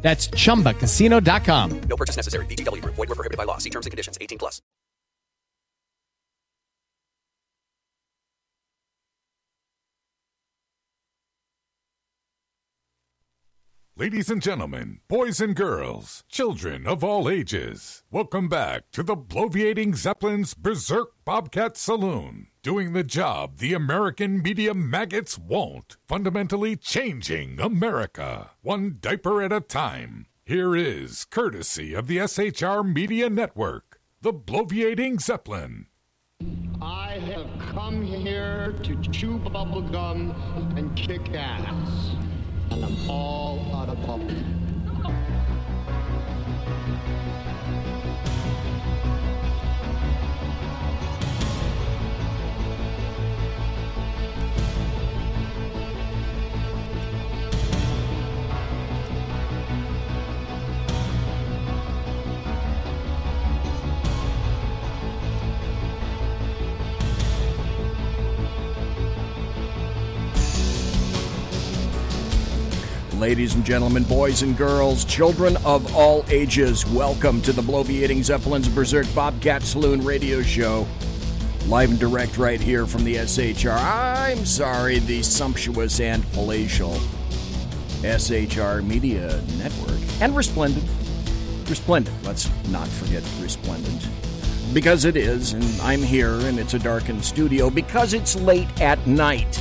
That's chumbacasino.com. No purchase necessary. VGW Group. Void were prohibited by law. See terms and conditions. 18 plus. Ladies and gentlemen, boys and girls, children of all ages, welcome back to the Bloviating Zeppelin's Berserk Bobcat Saloon. Doing the job the American media maggots won't. Fundamentally changing America. One diaper at a time. Here is, courtesy of the SHR Media Network, the Bloviating Zeppelin. I have come here to chew bubble gum and kick ass. And I'm all out of bubble. Ladies and gentlemen, boys and girls, children of all ages, welcome to the Bloviating Zeppelin's Berserk Bobcat Saloon radio show. Live and direct right here from the SHR. I'm sorry, the sumptuous and palatial SHR Media Network. And Resplendent. Resplendent, let's not forget Resplendent. Because it is, and I'm here, and it's a darkened studio, because it's late at night.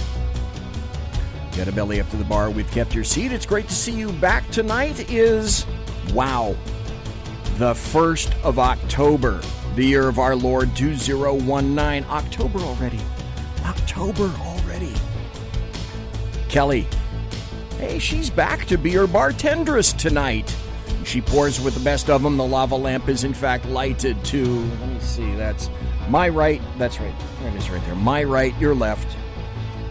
Get a belly up to the bar. We've kept your seat. It's great to see you back. Tonight is, wow, the 1st of October, the year of our Lord 2019. October already. October already. Kelly, hey, she's back to be your bartendress tonight. She pours with the best of them. The lava lamp is, in fact, lighted to, let me see, that's my right. That's right. It is right there. My right, your left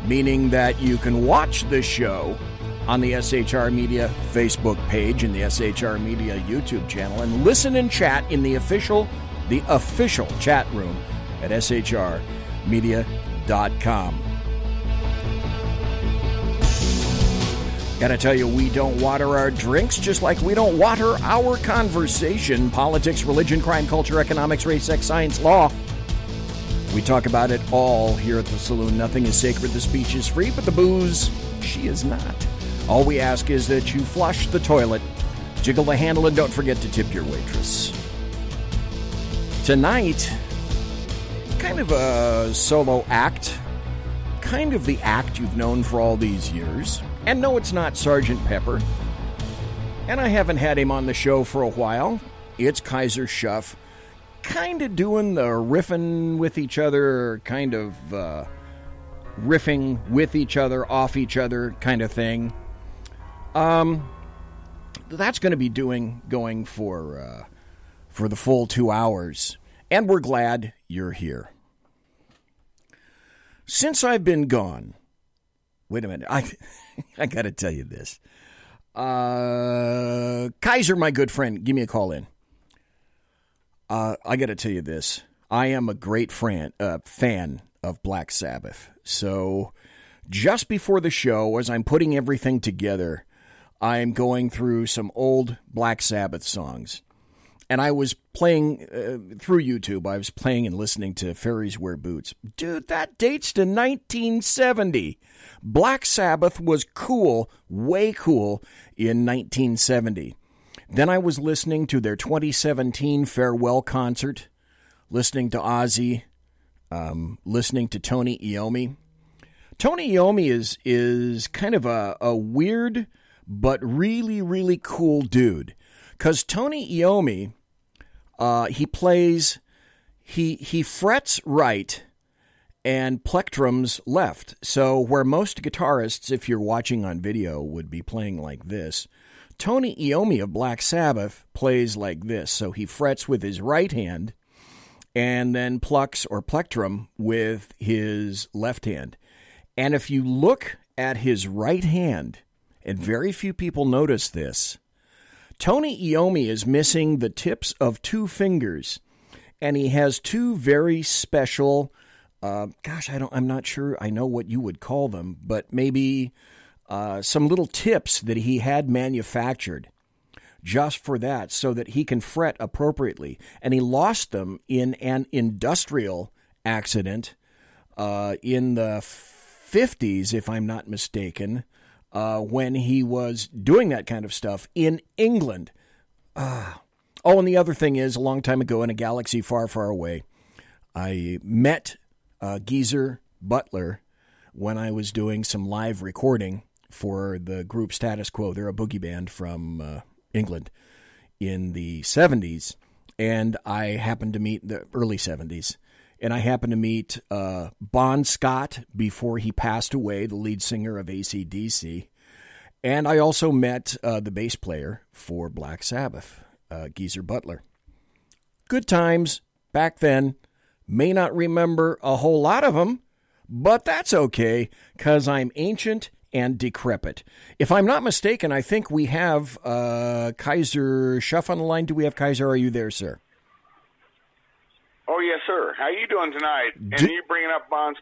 meaning that you can watch the show on the SHR Media Facebook page and the SHR Media YouTube channel and listen and chat in the official the official chat room at shrmedia.com. Gotta tell you, we don't water our drinks just like we don't water our conversation. Politics, religion, crime, culture, economics, race, sex, science, law. We talk about it all here at the saloon. Nothing is sacred. The speech is free, but the booze, she is not. All we ask is that you flush the toilet, jiggle the handle, and don't forget to tip your waitress. Tonight, kind of a solo act, kind of the act you've known for all these years. And no, it's not Sergeant Pepper. And I haven't had him on the show for a while. It's Kaiser Schuff kind of doing the riffing with each other, kind of uh, riffing with each other, off each other kind of thing. Um, that's going to be doing going for uh, for the full two hours, and we're glad you're here. Since I've been gone, wait a minute, I I got to tell you this. Uh, Kaiser, my good friend, give me a call in. Uh, I got to tell you this. I am a great fan, uh, fan of Black Sabbath. So just before the show, as I'm putting everything together, I'm going through some old Black Sabbath songs. And I was playing uh, through YouTube. I was playing and listening to Fairies Wear Boots. Dude, that dates to 1970. Black Sabbath was cool, way cool, in 1970. Then I was listening to their 2017 farewell concert, listening to Ozzy, um, listening to Tony Iommi. Tony Iommi is is kind of a, a weird but really really cool dude because Tony Iommi uh, he plays he he frets right and plectrums left. So where most guitarists, if you're watching on video, would be playing like this, Tony Iommi of Black Sabbath plays like this. So he frets with his right hand and then plucks or plectrum with his left hand. And if you look at his right hand, and very few people notice this, Tony Iommi is missing the tips of two fingers, and he has two very special. Uh, gosh, I don't. I'm not sure. I know what you would call them, but maybe uh, some little tips that he had manufactured just for that, so that he can fret appropriately. And he lost them in an industrial accident uh, in the 50s, if I'm not mistaken, uh, when he was doing that kind of stuff in England. Ah. Oh, and the other thing is, a long time ago in a galaxy far, far away, I met uh, Geezer Butler when I was doing some live recording for the group Status Quo. They're a boogie band from uh, England in the 70s, and I happened to meet the early 70s. And I happened to meet uh, Bon Scott before he passed away, the lead singer of ACDC. And I also met uh, the bass player for Black Sabbath, uh, Geezer Butler. Good times back then. May not remember a whole lot of them, but that's okay because I'm ancient and decrepit. If I'm not mistaken, I think we have uh, Kaiser Schuff on the line. Do we have Kaiser? Are you there, sir? Oh yes, sir. How you doing tonight? and you bringing up Bon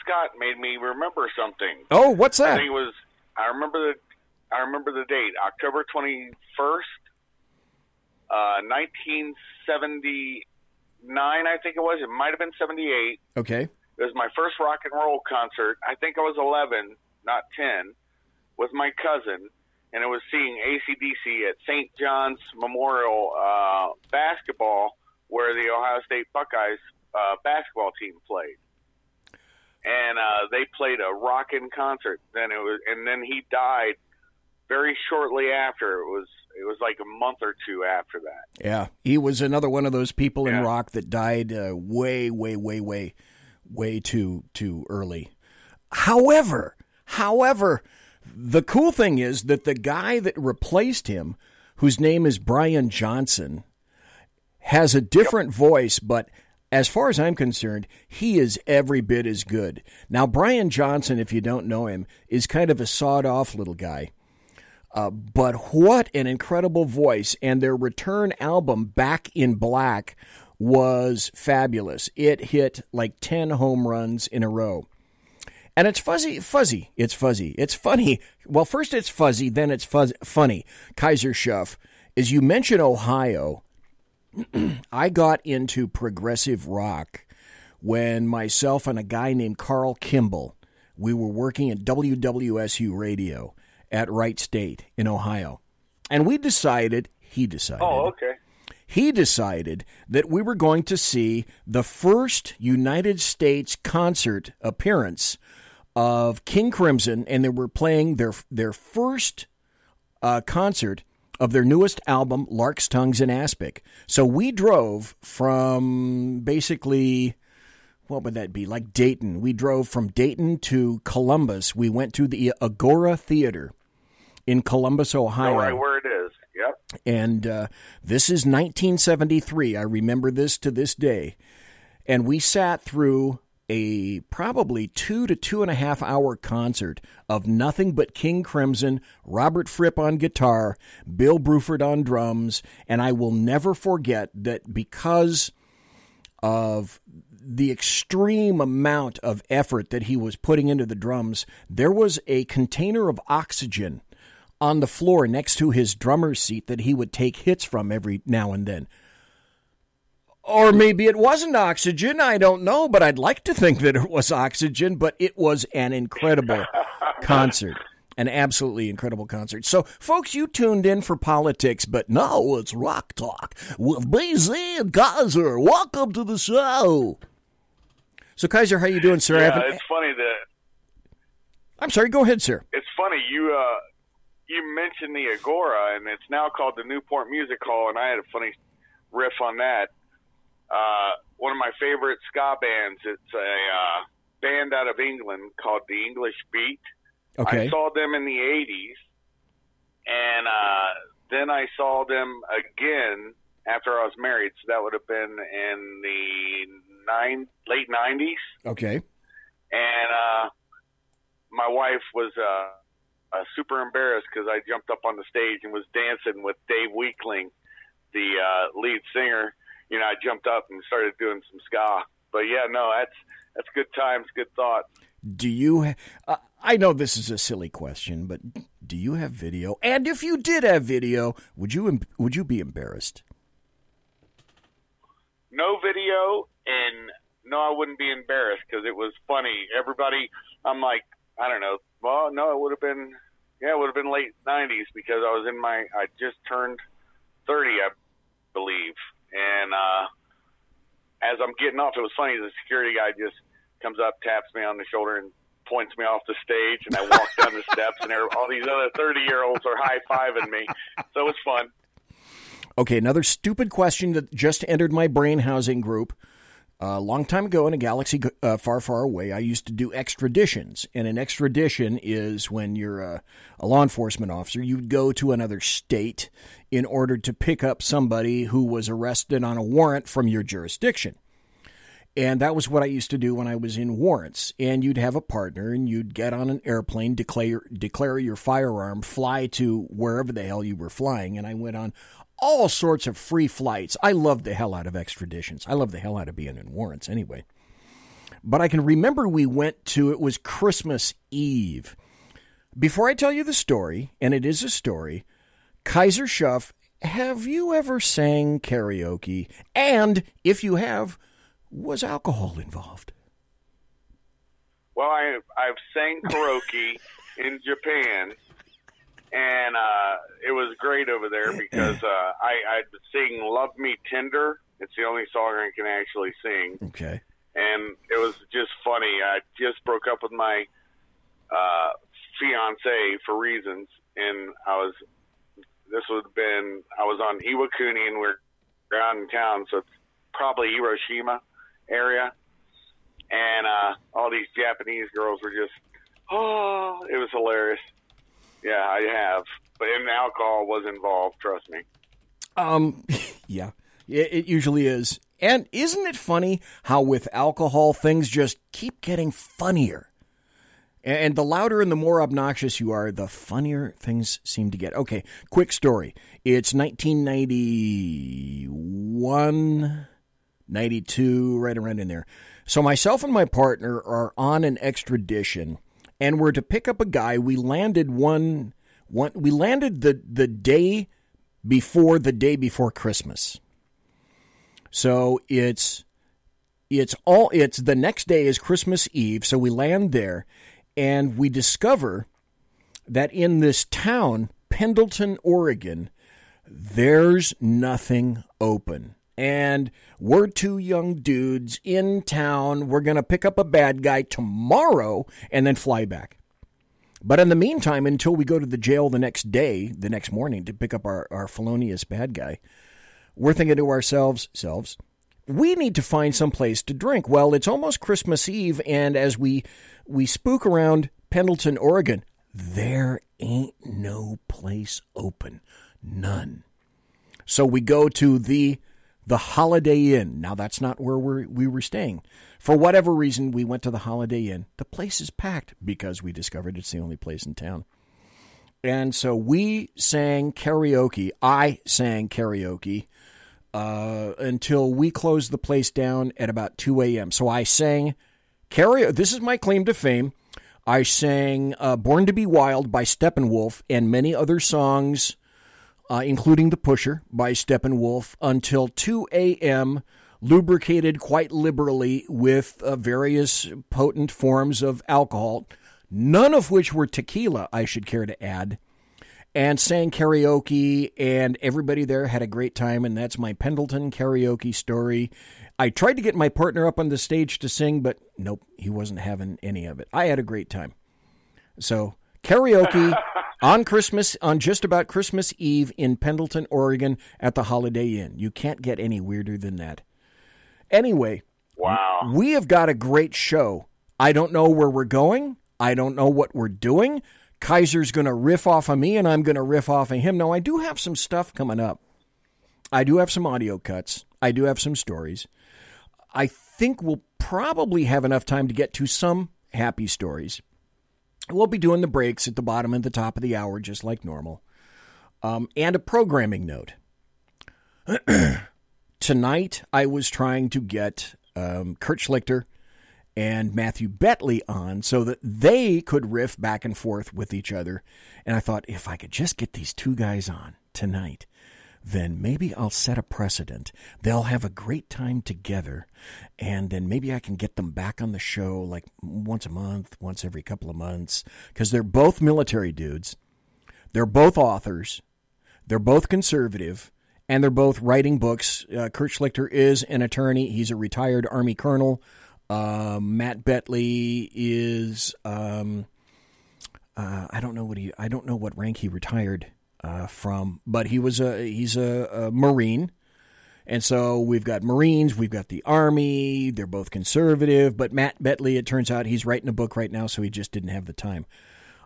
Scott made me remember something. Oh, what's that? it was. I remember the. I remember the date, October twenty first, uh, nineteen seventy nine. I think it was. It might have been seventy eight. Okay. It was my first rock and roll concert. I think I was 11, not 10, with my cousin, and it was seeing ACDC at St. John's Memorial uh, basketball, where the Ohio State Buckeyes uh, basketball team played. And uh, they played a rockin' concert. Then it was, and then he died very shortly after. It was, it was like a month or two after that. Yeah, he was another one of those people in rock that died uh, way, way, way, way, way too too early. However, however, the cool thing is that the guy that replaced him, whose name is Brian Johnson, has a different voice, but as far as I'm concerned, he is every bit as good. Now, Brian Johnson, if you don't know him, is kind of a sawed off little guy. Uh, but what an incredible voice! And their return album, Back in Black, was fabulous. It hit like 10 home runs in a row. And it's fuzzy, fuzzy. It's fuzzy. It's funny. Well, first it's fuzzy, then it's fuzz, funny. Kaiser Schuff, as you mention Ohio, I got into progressive rock when myself and a guy named Carl Kimball, we were working at WWSU Radio at Wright State in Ohio. And we decided, he decided, Oh, okay. he decided that we were going to see the first United States concert appearance of King Crimson, and they were playing their their first uh, concert of their newest album, Lark's Tongues in Aspic. So we drove from basically. What would that be? Like Dayton. We drove from Dayton to Columbus. We went to the Agora Theater in Columbus, Ohio. Right, where it is. Yep. And uh, this is 1973. I remember this to this day. And we sat through a probably two to two and a half hour concert of nothing but King Crimson, Robert Fripp on guitar, Bill Bruford on drums. And I will never forget that because of the extreme amount of effort that he was putting into the drums, there was a container of oxygen on the floor next to his drummer's seat that he would take hits from every now and then. Or maybe it wasn't oxygen, I don't know, but I'd like to think that it was oxygen, but it was an incredible concert. An absolutely incredible concert. So, folks, you tuned in for politics, but no, it's Rock Talk with BZ and Kaiser. Welcome to the show. So, Kaiser, how you doing, sir? Yeah, it's funny that I'm sorry. Go ahead, sir. it's funny you uh you mentioned the Agora and it's now called the Newport Music Hall and I had a funny riff on that. Uh one of my favorite ska bands, it's a uh band out of England called the English Beat. Okay. I saw them in the 80s and uh then I saw them again after I was married. So that would have been in the nine late nineties. Okay. and uh, my wife was uh, uh, super embarrassed because I jumped up on the stage and was dancing with Dave Wakeling, the uh, lead singer. You know, I jumped up and started doing some ska. But yeah, no, that's that's good times, good thoughts. Do you? Ha- uh, I know this is a silly question, but do you have video? And if you did have video, would you em- would you be embarrassed? no video and no i wouldn't be embarrassed because it was funny everybody i'm like i don't know well no it would have been yeah it would have been late 90s because i was in my i just turned 30 i believe and uh as i'm getting off it was funny the security guy just comes up taps me on the shoulder and points me off the stage and i walk down the steps and all these other 30 year olds are high-fiving me so it was fun Okay, another stupid question that just entered my brain housing group. A long time ago in a galaxy uh, far, far away, I used to do extraditions. And an extradition is when you're a, a law enforcement officer, you'd go to another state in order to pick up somebody who was arrested on a warrant from your jurisdiction. And that was what I used to do when I was in warrants. And you'd have a partner and you'd get on an airplane, declare, declare your firearm, fly to wherever the hell you were flying. And I went on all sorts of free flights. I love the hell out of extraditions. I love the hell out of being in warrants anyway. But I can remember we went to, it was Christmas Eve. Before I tell you the story, and it is a story, Kaiser Schuff, have you ever sang karaoke? And if you have, was alcohol involved? Well, I I've sang karaoke in Japan, and uh, it was great over there because uh, I I'd sing "Love Me Tender." It's the only song I can actually sing, Okay. and it was just funny. I just broke up with my uh, fiance for reasons, and I was this would have been I was on Iwakuni, and we're out in town, so it's probably Hiroshima area and uh, all these Japanese girls were just, oh, it was hilarious. Yeah, I have, but and alcohol was involved. Trust me. Um, yeah, it, it usually is. And isn't it funny how with alcohol things just keep getting funnier? And the louder and the more obnoxious you are, the funnier things seem to get. Okay, quick story. It's 1991, 92, right around in there. So myself and my partner are on an extradition, and we're to pick up a guy. We landed one, one. We landed the the day before the day before Christmas. So it's it's all it's the next day is Christmas Eve, so we land there and we discover that in this town, Pendleton, Oregon, there's nothing open. And we're two young dudes in town. We're going to pick up a bad guy tomorrow and then fly back. But in the meantime, until we go to the jail the next day, the next morning, to pick up our, our felonious bad guy, we're thinking to ourselves, selves, we need to find some place to drink. Well, it's almost Christmas Eve, and as we we spook around Pendleton, Oregon, there ain't no place open, none. So we go to the the Holiday Inn. Now that's not where we we were staying. For whatever reason, we went to the Holiday Inn. The place is packed because we discovered it's the only place in town. And so we sang karaoke. I sang karaoke uh, until we closed the place down at about 2 a.m. So I sang karaoke. This is my claim to fame. I sang uh, Born to Be Wild by Steppenwolf and many other songs, uh, including The Pusher by Steppenwolf, until 2 a.m., lubricated quite liberally with uh, various potent forms of alcohol, none of which were tequila, I should care to add and sang karaoke, and everybody there had a great time. And that's my Pendleton karaoke story. I tried to get my partner up on the stage to sing, but nope, he wasn't having any of it. I had a great time. So, karaoke on Christmas, on just about Christmas Eve in Pendleton, Oregon at the Holiday Inn. You can't get any weirder than that. Anyway, Wow. we have got a great show. I don't know where we're going. I don't know what we're doing. Kaiser's going to riff off of me, and I'm going to riff off of him. Now, I do have some stuff coming up. I do have some audio cuts. I do have some stories. I think we'll probably have enough time to get to some happy stories. We'll be doing the breaks at the bottom and the top of the hour, just like normal. Um, and a programming note. Tonight, I was trying to get um, Kurt Schlichter and Matthew Betley on so that they could riff back and forth with each other. And I thought, if I could just get these two guys on tonight, then maybe I'll set a precedent. They'll have a great time together, and then maybe I can get them back on the show like once a month, once every couple of months, because they're both military dudes. They're both authors. They're both conservative, and they're both writing books. Uh, Kurt Schlichter is an attorney. He's a retired Army colonel. Uh, Matt Betley is um, uh, I don't know what he I don't know what rank he retired uh, from, but he was a he's a, a Marine. And so we've got Marines, we've got the Army. They're both conservative, but Matt Betley, it turns out he's writing a book right now, so he just didn't have the time.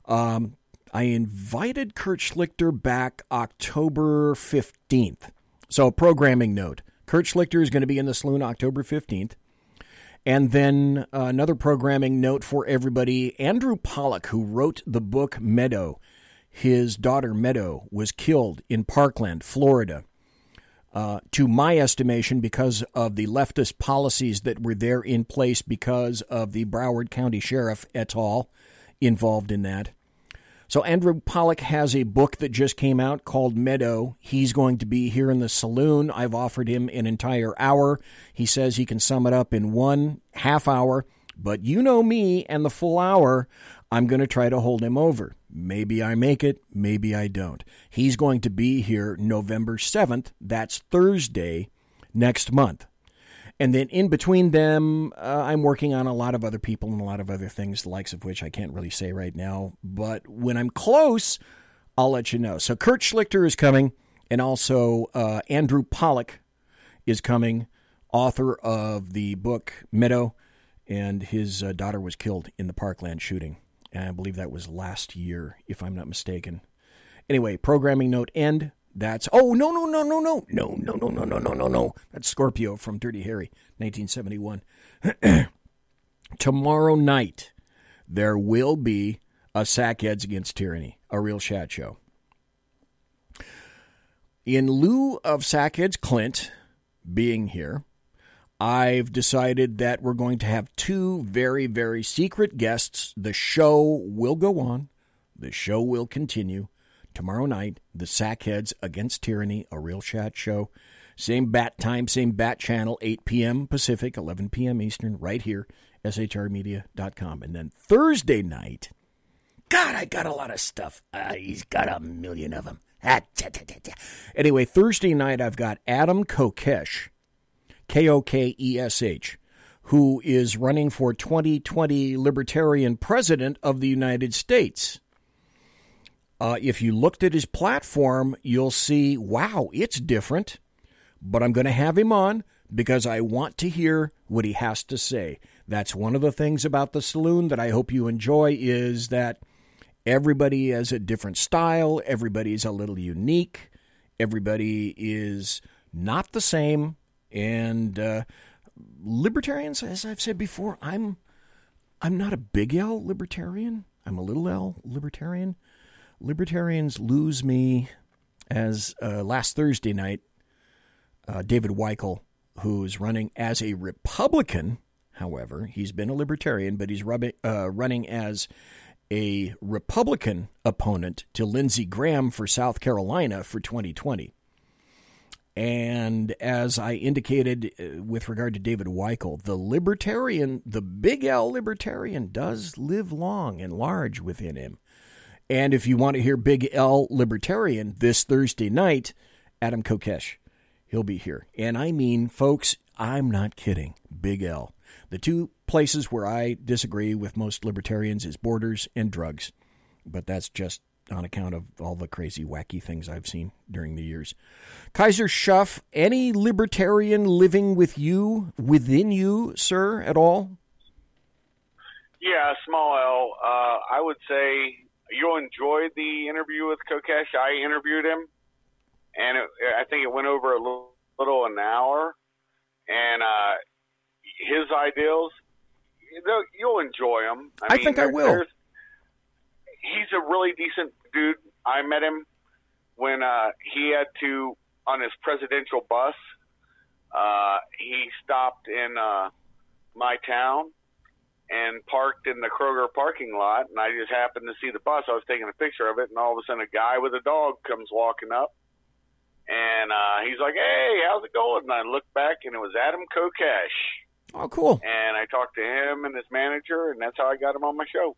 Um, I invited Kurt Schlichter back October 15th. So, programming note Kurt Schlichter is going to be in the saloon October 15th. And then uh, another programming note for everybody Andrew Pollack, who wrote the book Meadow, his daughter Meadow was killed in Parkland, Florida. Uh, to my estimation, because of the leftist policies that were there in place because of the Broward County Sheriff et al. involved in that. So, Andrew Pollack has a book that just came out called Meadow. He's going to be here in the saloon. I've offered him an entire hour. He says he can sum it up in one half hour. But you know me and the full hour, I'm going to try to hold him over. Maybe I make it, maybe I don't. He's going to be here November 7th. That's Thursday next month. And then in between them, uh, I'm working on a lot of other people and a lot of other things, the likes of which I can't really say right now. But when I'm close, I'll let you know. So Kurt Schlichter is coming, and also uh, Andrew Pollack is coming, author of the book Meadow, and his uh, daughter was killed in the Parkland shooting. I believe that was last year, if I'm not mistaken. Anyway, programming note end. That's oh no no no no no no no no no no no no no. That's Scorpio from Dirty Harry, 1971. Tomorrow night there will be a Sackheads Against Tyranny, a real chat show. In lieu of Sackheads Clint being here, I've decided that we're going to have two very, very secret guests. The show will go on, the show will continue. Tomorrow night, the Sackheads Against Tyranny, a real chat show. Same bat time, same bat channel, 8 p.m. Pacific, 11 p.m. Eastern, right here, shrmedia.com. And then Thursday night, God, I got a lot of stuff. Uh, he's got a million of them. Anyway, Thursday night, I've got Adam Kokesh, K O K E S H, who is running for 2020 Libertarian President of the United States. Uh, if you looked at his platform, you'll see, wow, it's different. But I'm going to have him on because I want to hear what he has to say. That's one of the things about the saloon that I hope you enjoy is that everybody has a different style, everybody's a little unique, everybody is not the same, and uh, libertarians, as I've said before, I'm I'm not a big L libertarian. I'm a little L libertarian libertarians lose me as uh, last Thursday night, uh, David Weichel, who's running as a Republican, however, he's been a libertarian, but he's rubbing, uh, running as a Republican opponent to Lindsey Graham for South Carolina for 2020. And as I indicated uh, with regard to David Weichel, the libertarian, the big L libertarian, does live long and large within him. And if you want to hear Big L Libertarian this Thursday night, Adam Kokesh, he'll be here. And I mean, folks, I'm not kidding. Big L. The two places where I disagree with most libertarians is borders and drugs. But that's just on account of all the crazy, wacky things I've seen during the years. Kaiser Schuff, any libertarian living with you, within you, sir, at all? Yeah, small L. Uh, I would say you enjoyed the interview with Kokesh. I interviewed him, and it, I think it went over a little, little an hour. And uh, his ideals, you'll enjoy them. I think I will. there's- He's a really decent dude. I met him when uh, he had to on his presidential bus. Uh, he stopped in uh, my town and parked in the Kroger parking lot, and I just happened to see the bus. I was taking a picture of it, and all of a sudden, a guy with a dog comes walking up, and uh, he's like, "Hey, how's it going?" And I looked back, and it was Adam Kokesh, Oh, cool. and I talked to him and his manager, and that's how I got him on my show.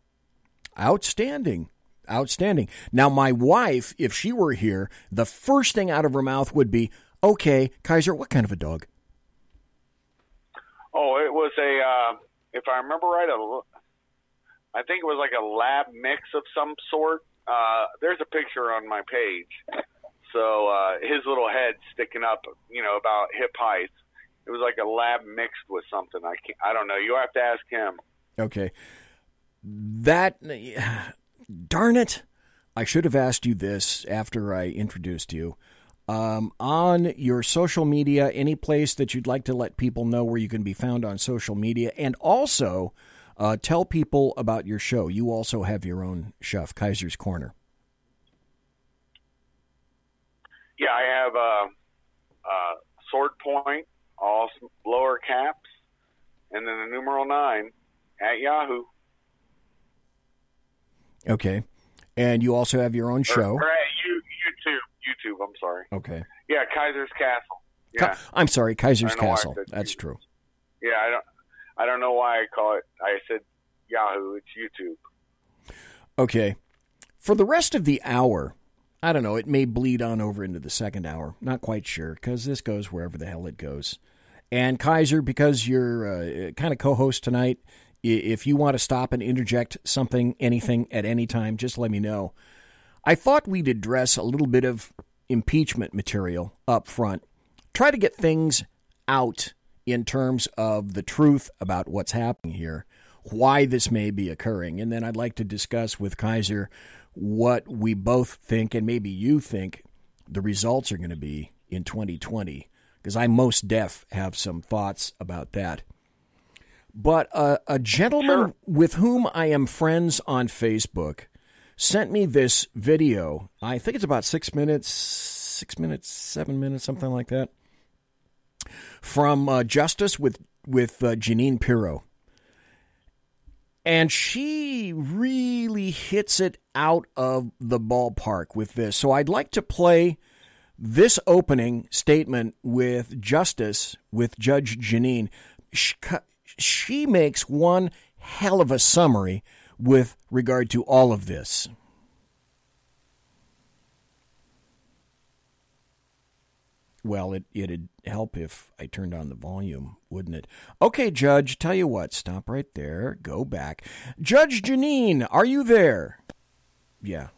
Outstanding. Outstanding. Now, my wife, if she were here, the first thing out of her mouth would be, okay, Kaiser, what kind of a dog? Oh, it was a, uh, if I remember right, a, I think it was like a lab mix of some sort. Uh, there's a picture on my page. So uh, his little head sticking up, you know, about hip height. It was like a lab mixed with something. I can't, I don't know. You have to ask him. Okay. That, darn it. I should have asked you this after I introduced you. Um, on your social media, any place that you'd like to let people know where you can be found on social media, and also uh, tell people about your show. You also have your own chef, Kaiser's Corner. Yeah, I have uh, uh, sword point, all lower caps, and then the numeral nine at Yahoo. Okay. And you also have your own show. Or, or you, YouTube. YouTube. I'm sorry. Okay. Yeah, Kaiser's Castle. Ka- Yeah, I'm sorry, Kaiser's I don't know why I Castle. That's true. yeah. I don't. I don't know why I call it. I said Yahoo. It's YouTube. Okay. For the rest of the hour, I don't know, it may bleed on over into the second hour. Not quite sure because this goes wherever the hell it goes. And Kaiser, because you're uh, kind of co host tonight, if you want to stop and interject something, anything at any time, just let me know. I thought we'd address a little bit of impeachment material up front, try to get things out in terms of the truth about what's happening here, why this may be occurring, and then I'd like to discuss with Kaiser what we both think and maybe you think the results are going to be in 2020, because I most deaf have some thoughts about that. But uh, a gentleman with whom I am friends on Facebook sent me this video. I think it's about six minutes, six minutes, seven minutes, something like that, from uh, Justice with with uh, Jeanine Pirro, and she really hits it out of the ballpark with this. So I'd like to play this opening statement with Justice with Judge Jeanine. She, makes one hell of a summary with regard to all of this. Well, it, it'd help if I turned on the volume, wouldn't it? Okay, Judge, tell you what, stop right there, go back. Judge Jeanine, are you there? Yeah.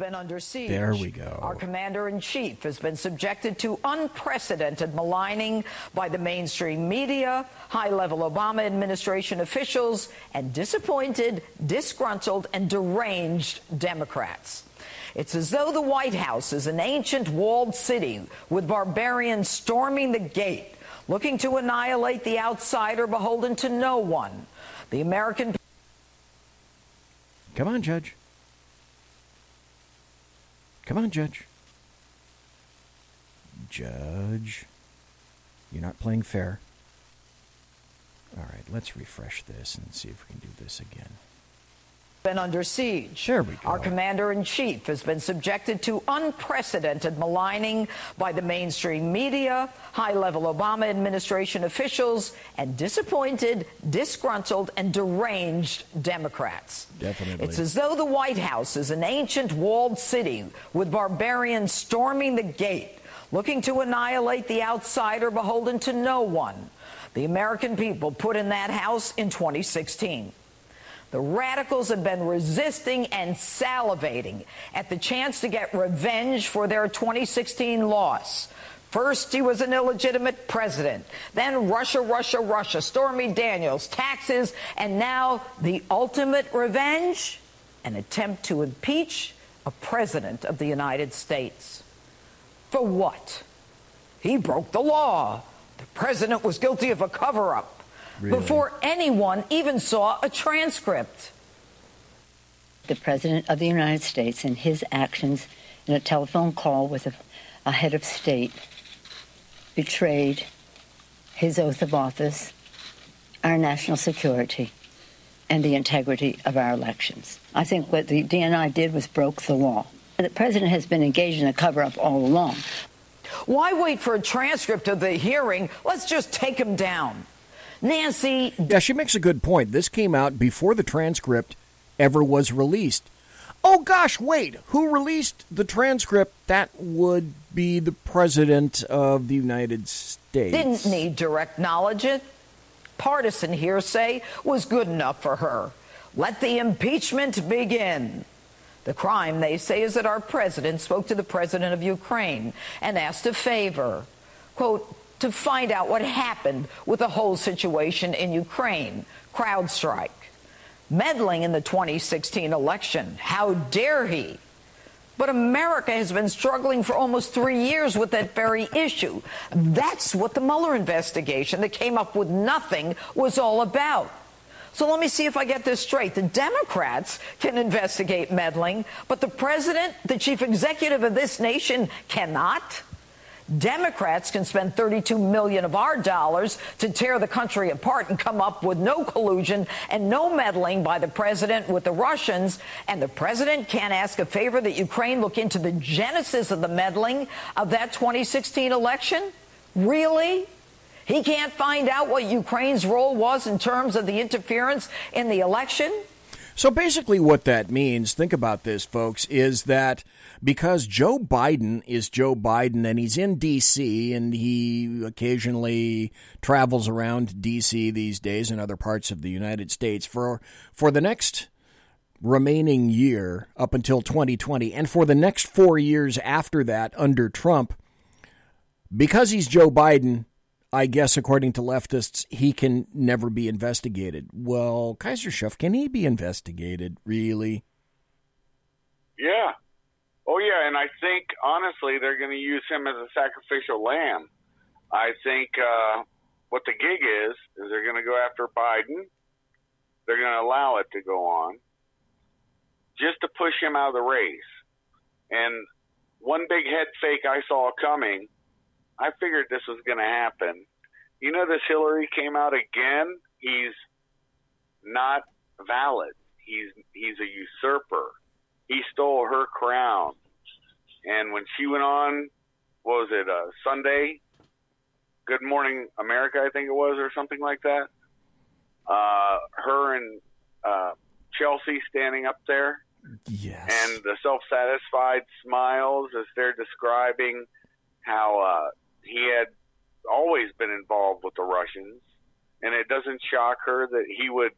Been under siege. There we go. Our commander in chief has been subjected to unprecedented maligning by the mainstream media, high level Obama administration officials, and disappointed, disgruntled, and deranged Democrats. It's as though the White House is an ancient walled city with barbarians storming the gate, looking to annihilate the outsider beholden to no one. The American Come on, Judge. Come on, Judge. Judge. You're not playing fair. All right, let's refresh this and see if we can do this again. Been under siege. There we go. Our commander in chief has been subjected to unprecedented maligning by the mainstream media, high level Obama administration officials, and disappointed, disgruntled, and deranged Democrats. Definitely. It's as though the White House is an ancient walled city with barbarians storming the gate, looking to annihilate the outsider beholden to no one. The American people put in that house in 2016. The radicals have been resisting and salivating at the chance to get revenge for their 2016 loss. First, he was an illegitimate president. Then, Russia, Russia, Russia, Stormy Daniels, taxes, and now the ultimate revenge an attempt to impeach a president of the United States. For what? He broke the law. The president was guilty of a cover up Really? before anyone even saw a transcript. the President of the United States and his actions in a telephone call with a, a head of state betrayed his oath of office, our national security, and the integrity of our elections. I think what the DNI did was broke the law. The president has been engaged in a cover up all along. Why wait for a transcript of the hearing? Let's just take him down. Nancy, Yeah, she makes a good point. This came out before the transcript ever was released. Oh gosh, wait, who released the transcript? That would be the President of the United States. didn't need direct knowledge. It partisan hearsay was good enough for her. Let the impeachment begin. The crime, they say, is that our president spoke to the president of Ukraine and asked a favor, quote, to find out what happened with the whole situation in Ukraine. CrowdStrike. Meddling in the 2016 election. How dare he? But America has been struggling for almost three years with that very issue. That's what the Mueller investigation that came up with nothing was all about. So let me see if I get this straight. The Democrats can investigate meddling, but the president, the chief executive of this nation, cannot? Democrats can spend 32 million of our dollars to tear the country apart and come up with no collusion and no meddling by the president with the Russians. And the president can't ask a favor that Ukraine look into the genesis of the meddling of that 2016 election? Really? He can't find out what Ukraine's role was in terms of the interference in the election? So basically, what that means, think about this, folks, is that because Joe Biden is Joe Biden and he's in D.C. and he occasionally travels around D.C. these days and other parts of the United States for for the next remaining year up until 2020 and for the next four years after that under Trump, because he's Joe Biden, I guess according to leftists, he can never be investigated. Well, Kaiser Schiff, can he be investigated, really? Yeah. Oh, yeah. And I think, honestly, they're going to use him as a sacrificial lamb. I think uh, what the gig is, is they're going to go after Biden. They're going to allow it to go on just to push him out of the race. And one big head fake I saw coming, I figured this was going to happen. You know, this Hillary came out again. He's not valid. He's he's a usurper. He stole her crown. And when she went on, what was it, uh, Sunday? Good Morning America, I think it was, or something like that. Uh, her and uh, Chelsea standing up there, Yes. and the self-satisfied smiles as they're describing how uh, he had always been involved with the Russians, and it doesn't shock her that he would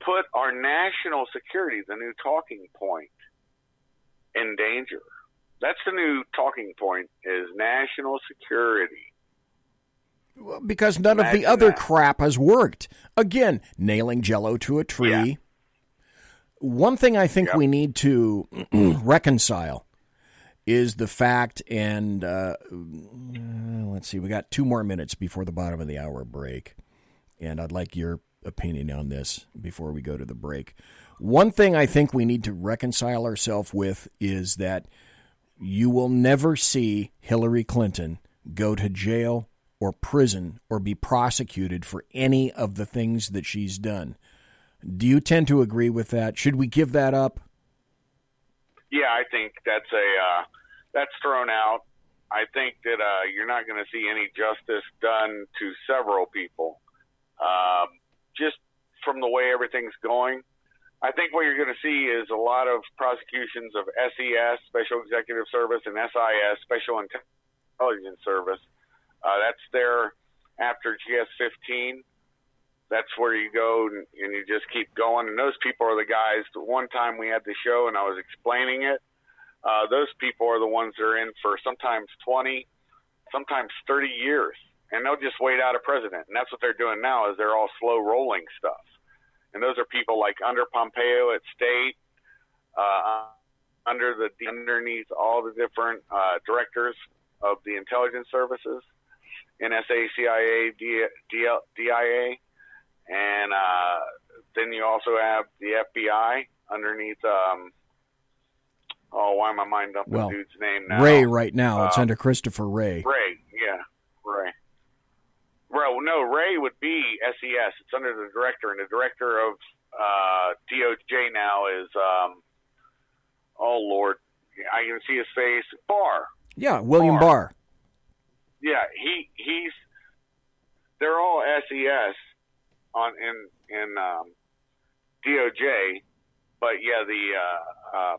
put our national security, the new talking point, in danger. That's the new talking point: is national security. because none of the other that. crap has worked. Again, nailing jello to a tree. Yeah. One thing I think Yep. we need to reconcile is the fact, and uh, uh, let's see, we got two more minutes before the bottom of the hour break, and I'd like your opinion on this before we go to the break. One thing I think we need to reconcile ourselves with is that you will never see Hillary Clinton go to jail or prison or be prosecuted for any of the things that she's done. Do you tend to agree with that? Should we give that up? Yeah, I think that's a uh, that's thrown out. I think that uh, you're not going to see any justice done to several people, um, just from the way everything's going. I think what you're going to see is a lot of prosecutions of SES, Special Executive Service, and SIS, Special Intelligence Service. Uh, that's there after GS 15. That's where you go and, and you just keep going. And those people are the guys. The one time we had the show and I was explaining it, uh, those people are the ones that are in for sometimes 20, sometimes 30 years, and they'll just wait out a president. And that's what they're doing now. Is they're all slow rolling stuff. And those are people like under Pompeo at State, uh, under the underneath all the different uh, directors of the intelligence services, NSA, CIA, DIA, and uh, then you also have the FBI underneath. Um, oh, why am I minding up Well, the dude's name now? Wray right now. It's Um, under Christopher Wray. Wray, yeah, Wray. Well, no, Wray would be SES. It's under the director, and the director of uh, DOJ now is, um, oh Lord, I can see his face. Barr. Yeah, William Barr. Barr. Yeah, he he's. They're all SES on in in um, DOJ, but yeah, the uh, uh,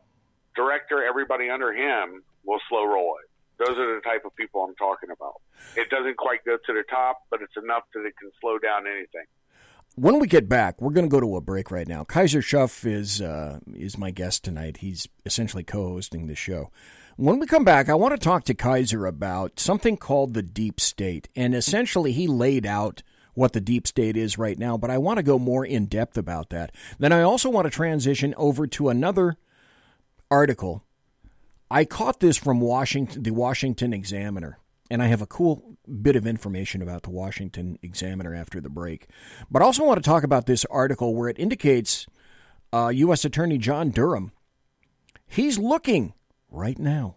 director, everybody under him will slow roll it. Those are the type of people I'm talking about. It doesn't quite go to the top, but it's enough that it can slow down anything. When we get back, we're going to go to a break right now. Kaiser Schuff is uh, is my guest tonight. He's essentially co-hosting the show. When we come back, I want to talk to Kaiser about something called the deep state, and essentially he laid out what the deep state is right now. But I want to go more in depth about that. Then I also want to transition over to another article. I caught this from Washington, the Washington Examiner, and I have a cool bit of information about the Washington Examiner after the break. But I also want to talk about this article where it indicates uh, U.S. Attorney John Durham. He's looking right now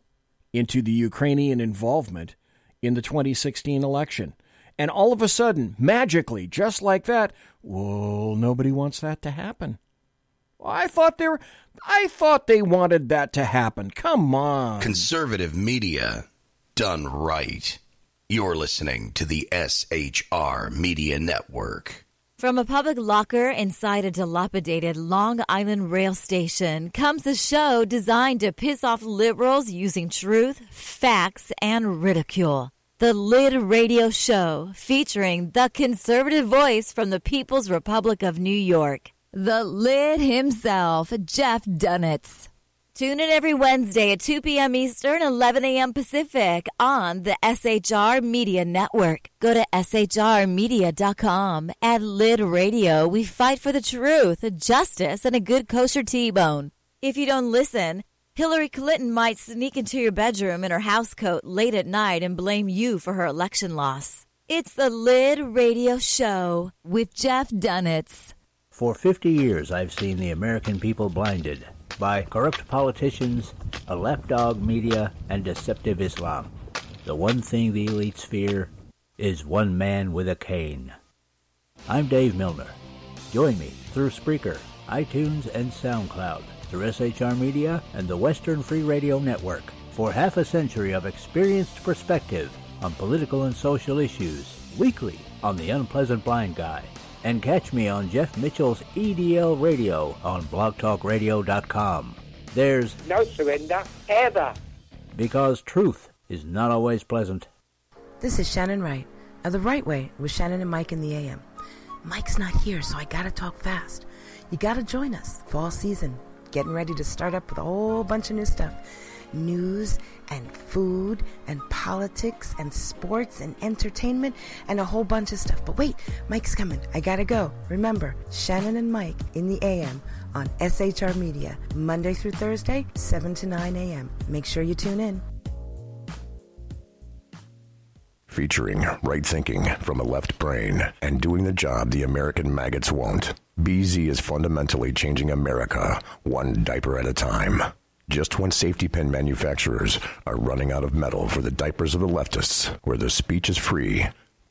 into the Ukrainian involvement in the 2016 election. And all of a sudden, magically, just like that, nobody wants that to happen. I thought they were, I thought they wanted that to happen. Come on. Conservative media done right. You're listening to the SHR Media Network. From a public locker inside a dilapidated Long Island rail station comes a show designed to piss off liberals using truth, facts, and ridicule. The Lid Radio Show, featuring the conservative voice from the People's Republic of New York, the Lid himself, Jeff Dunetz. Tune in every Wednesday at 2 p.m. Eastern, 11 a.m. Pacific on the SHR Media Network. Go to shrmedia.com. At Lid Radio, we fight for the truth, justice, and a good kosher T-bone. If you don't listen, Hillary Clinton might sneak into your bedroom in her housecoat late at night and blame you for her election loss. It's the Lid Radio Show with Jeff Dunetz. For 50 years, I've seen the American people blinded by corrupt politicians, a lapdog media, and deceptive Islam. The one thing the elites fear is one man with a cane. I'm Dave Milner. Join me through Spreaker, iTunes, and SoundCloud, through SHR Media and the Western Free Radio Network for half a century of experienced perspective on political and social issues, weekly on The Unpleasant Blind Guy. And catch me on Jeff Mitchell's EDL Radio on blogtalkradio.com. There's No surrender, ever. because truth is not always pleasant. This is Shannon Wright of The Right Way with Shannon and Mike in the AM. Mike's not here, so I gotta talk fast. You gotta join us. Fall season. Getting ready to start up with a whole bunch of new stuff. News and food and politics and sports and entertainment and a whole bunch of stuff. But wait, Mike's coming. I gotta go. Remember, Shannon and Mike in the AM on SHR Media, Monday through Thursday, 7 to 9 a.m. Make sure you tune in. Featuring right thinking from a left brain and doing the job the American maggots won't. BZ is fundamentally changing America one diaper at a time. Just when safety pin manufacturers are running out of metal for the diapers of the leftists, where the speech is free,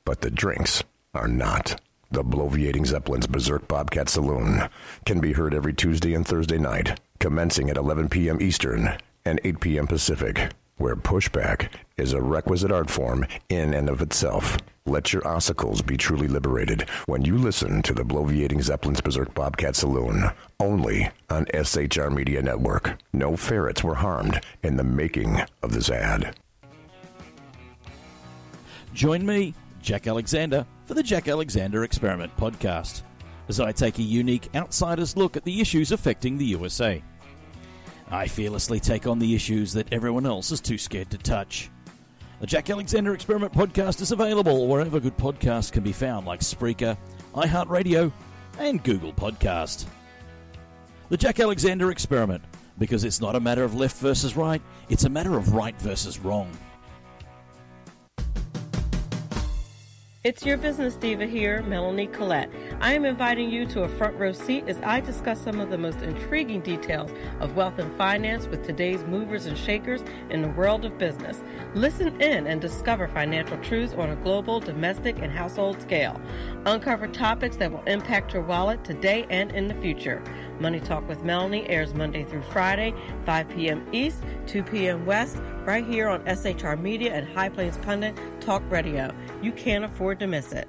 but the drinks are not. The Bloviating Zeppelin's Berserk Bobcat Saloon can be heard every Tuesday and Thursday night, commencing at 11 p.m. Eastern and 8 p.m. Pacific, where pushback is a requisite art form in and of itself. Let your ossicles be truly liberated when you listen to the Bloviating Zeppelin's Berserk Bobcat Saloon, only on SHR Media Network. No ferrets were harmed in the making of this ad. Join me, Jack Alexander, for the Jack Alexander Experiment podcast, as I take a unique outsider's look at the issues affecting the USA. I fearlessly take on the issues that everyone else is too scared to touch. The Jack Alexander Experiment podcast is available wherever good podcasts can be found, like Spreaker, iHeartRadio, and Google Podcast. The Jack Alexander Experiment, because it's not a matter of left versus right, it's a matter of right versus wrong. It's your business diva here, Melanie Collette. I am inviting you to a front row seat as I discuss some of the most intriguing details of wealth and finance with today's movers and shakers in the world of business. Listen in and discover financial truths on a global, domestic, and household scale. Uncover topics that will impact your wallet today and in the future. Money Talk with Melanie airs Monday through Friday, 5 p.m. East, 2 p.m. West, right here on SHR Media and High Plains Pundit Talk Radio. You can't afford to miss it.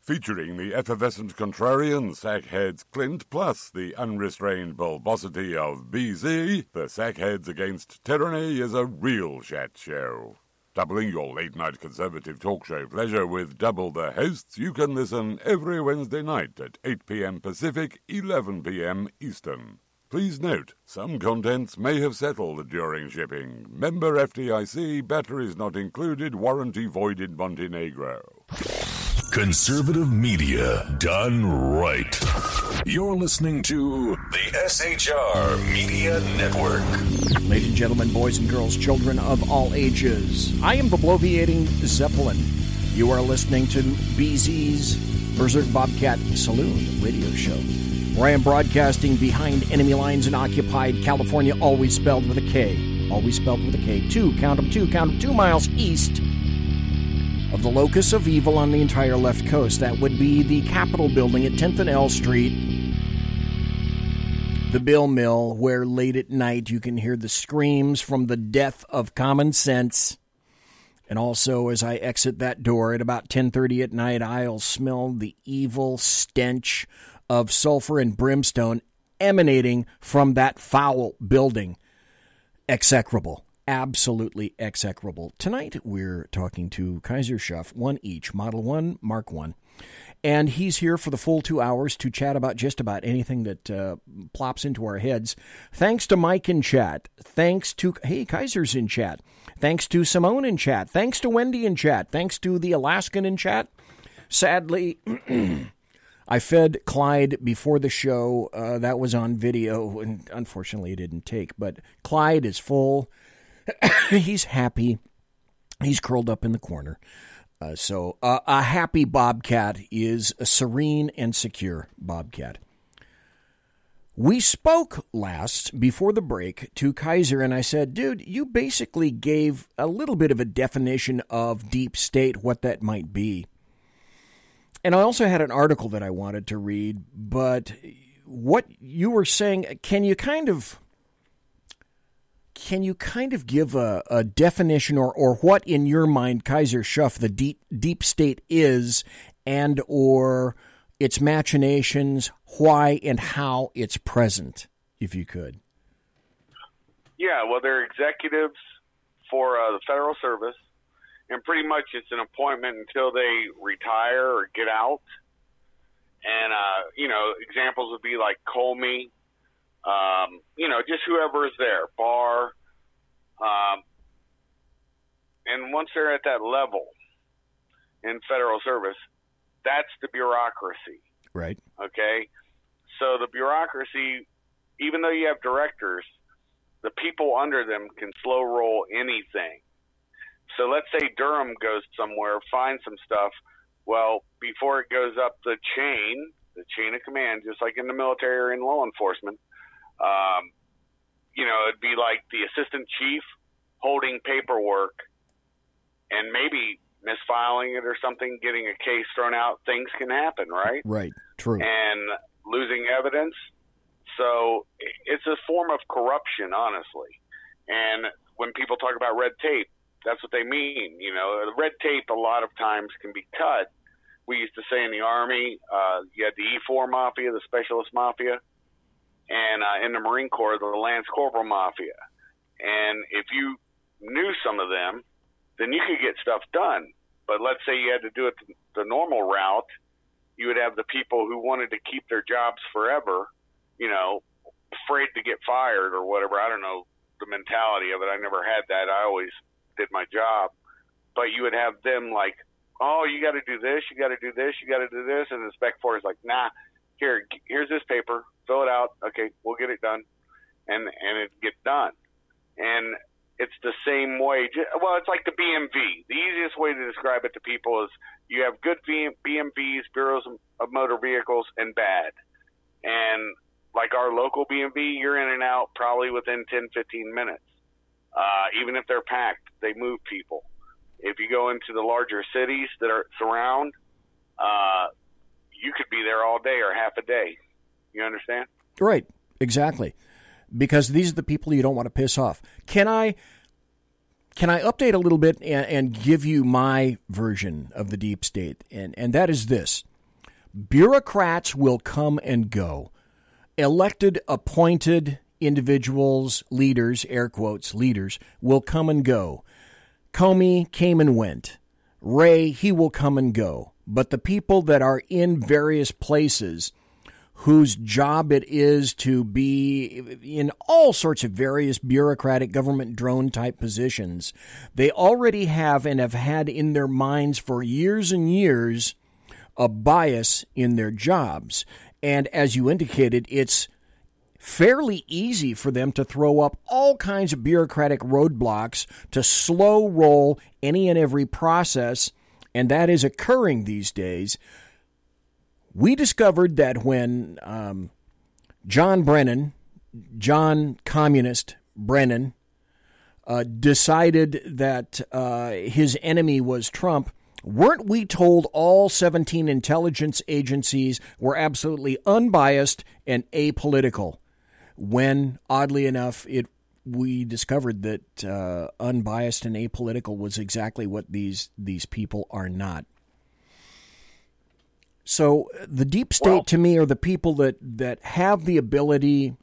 Featuring the effervescent contrarian Sackheads Clint, plus the unrestrained bulbosity of BZ, the Sackheads Against Tyranny is a real chat show. Doubling your late night conservative talk show pleasure with double the hosts, you can listen every Wednesday night at 8 p.m. Pacific, 11 p.m. Eastern. Please note, some contents may have settled during shipping. Member FDIC, batteries not included, warranty void in Montenegro. Conservative media done right. You're listening to the SHR Media Network. Ladies and gentlemen, boys and girls, children of all ages, I am the bloviating Zeppelin. You are listening to BZ's Berserk Bobcat Saloon radio show, where I am broadcasting behind enemy lines in occupied California, always spelled with a K. Always spelled with a K. Two, count them two, count them two miles east of the locus of evil on the entire left coast. That would be the Capitol building at 10th and L Street, the Bill Mill, where late at night you can hear the screams from the death of common sense. And also, as I exit that door at about 10:30 at night, I'll smell the evil stench of sulfur and brimstone emanating from that foul building. Execrable absolutely execrable. Tonight we're talking to Kaiser Schuff, one each, Model 1, Mark 1. And he's here for the full two hours to chat about just about anything that uh, plops into our heads. Thanks to Mike in chat. Thanks to, hey, Kaiser's in chat. Thanks to Simone in chat. Thanks to Wendy in chat. Thanks to the Alaskan in chat. Sadly, I fed Clyde before the show. Uh, that was on video, and unfortunately, it didn't take. But Clyde is full. he's happy. He's curled up in the corner. Uh, so uh, a happy bobcat is a serene and secure bobcat. We spoke last before the break to Kaiser, and I said, dude, you basically gave a little bit of a definition of deep state, what that might be. And I also had an article that I wanted to read, but what you were saying, can you kind of can you kind of give a, a, definition or, or what in your mind Kaiser Schuff the deep deep state is and or its machinations, why and how it's present, if you could. Yeah, well, they're executives for uh, the federal service, and pretty much it's an appointment until they retire or get out. And uh, you know, examples would be like Comey, um, you know, just whoever is there, Barr. Um, and once they're at that level in federal service, that's the bureaucracy. Right. Okay. So the bureaucracy, even though you have directors, the people under them can slow roll anything. So let's say Durham goes somewhere, finds some stuff. Well, before it goes up the chain, the chain of command, just like in the military or in law enforcement, um, you know, it'd be like the assistant chief holding paperwork and maybe misfiling it or something, getting a case thrown out. Things can happen, right? Right. True. And losing evidence. So it's a form of corruption, honestly. And when people talk about red tape, that's what they mean. You know, red tape a lot of times can be cut. We used to say in the army, uh, you had the E4 mafia, the specialist mafia and uh, in the Marine Corps, the Lance Corporal Mafia. And if you knew some of them, then you could get stuff done. But let's say you had to do it the normal route, you would have the people who wanted to keep their jobs forever, you know, afraid to get fired or whatever. I don't know the mentality of it. I never had that. I always did my job. But you would have them like, oh, you got to do this, you got to do this, you got to do this, and the spec four is like, nah, here, here's this paper, fill it out. Okay, we'll get it done, and and it get done. And it's the same way. Well, it's like the BMV. The easiest way to describe it to people is you have good BMVs, bureaus of motor vehicles, and bad. And like our local BMV, you're in and out probably within 10, 15 minutes. Uh, even if they're packed, they move people. If you go into the larger cities that are surround, uh, you could be there all day or half a day. You understand? Right. Exactly. Because these are the people you don't want to piss off. Can I can I update a little bit and, and give you my version of the deep state? And and that is this. Bureaucrats will come and go. Elected, appointed individuals, leaders, air quotes, leaders, will come and go. Comey came and went. Wray, he will come and go. But the people that are in various places whose job it is to be in all sorts of various bureaucratic government drone type positions, they already have and have had in their minds for years and years a bias in their jobs. And as you indicated, it's fairly easy for them to throw up all kinds of bureaucratic roadblocks to slow roll any and every process, and that is occurring these days. We discovered that when um, John Brennan, John Communist Brennan, uh, decided that uh, his enemy was Trump, Weren't we told all 17 intelligence agencies were absolutely unbiased and apolitical? When, oddly enough, it we discovered that uh, unbiased and apolitical was exactly what these these people are not. So the deep state well, to me are the people that that have the ability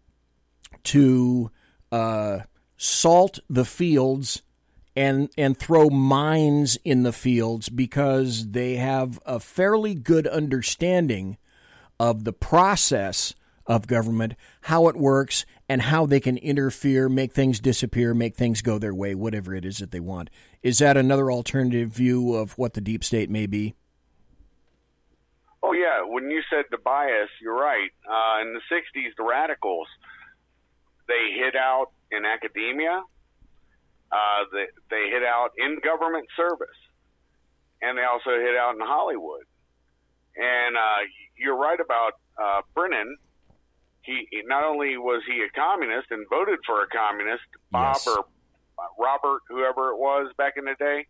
to uh, salt the fields and and throw mines in the fields because they have a fairly good understanding of the process of government, how it works, and how they can interfere, make things disappear, make things go their way, whatever it is that they want. Is that another alternative view of what the deep state may be? Oh yeah, when you said the bias, you're right. Uh, in the '60s, the radicals they hid out in academia uh, they, they hit out in government service, and they also hit out in Hollywood. And uh, you're right about uh, Brennan. He not only was he a communist and voted for a communist, Bob yes. or uh, Robert, whoever it was back in the day,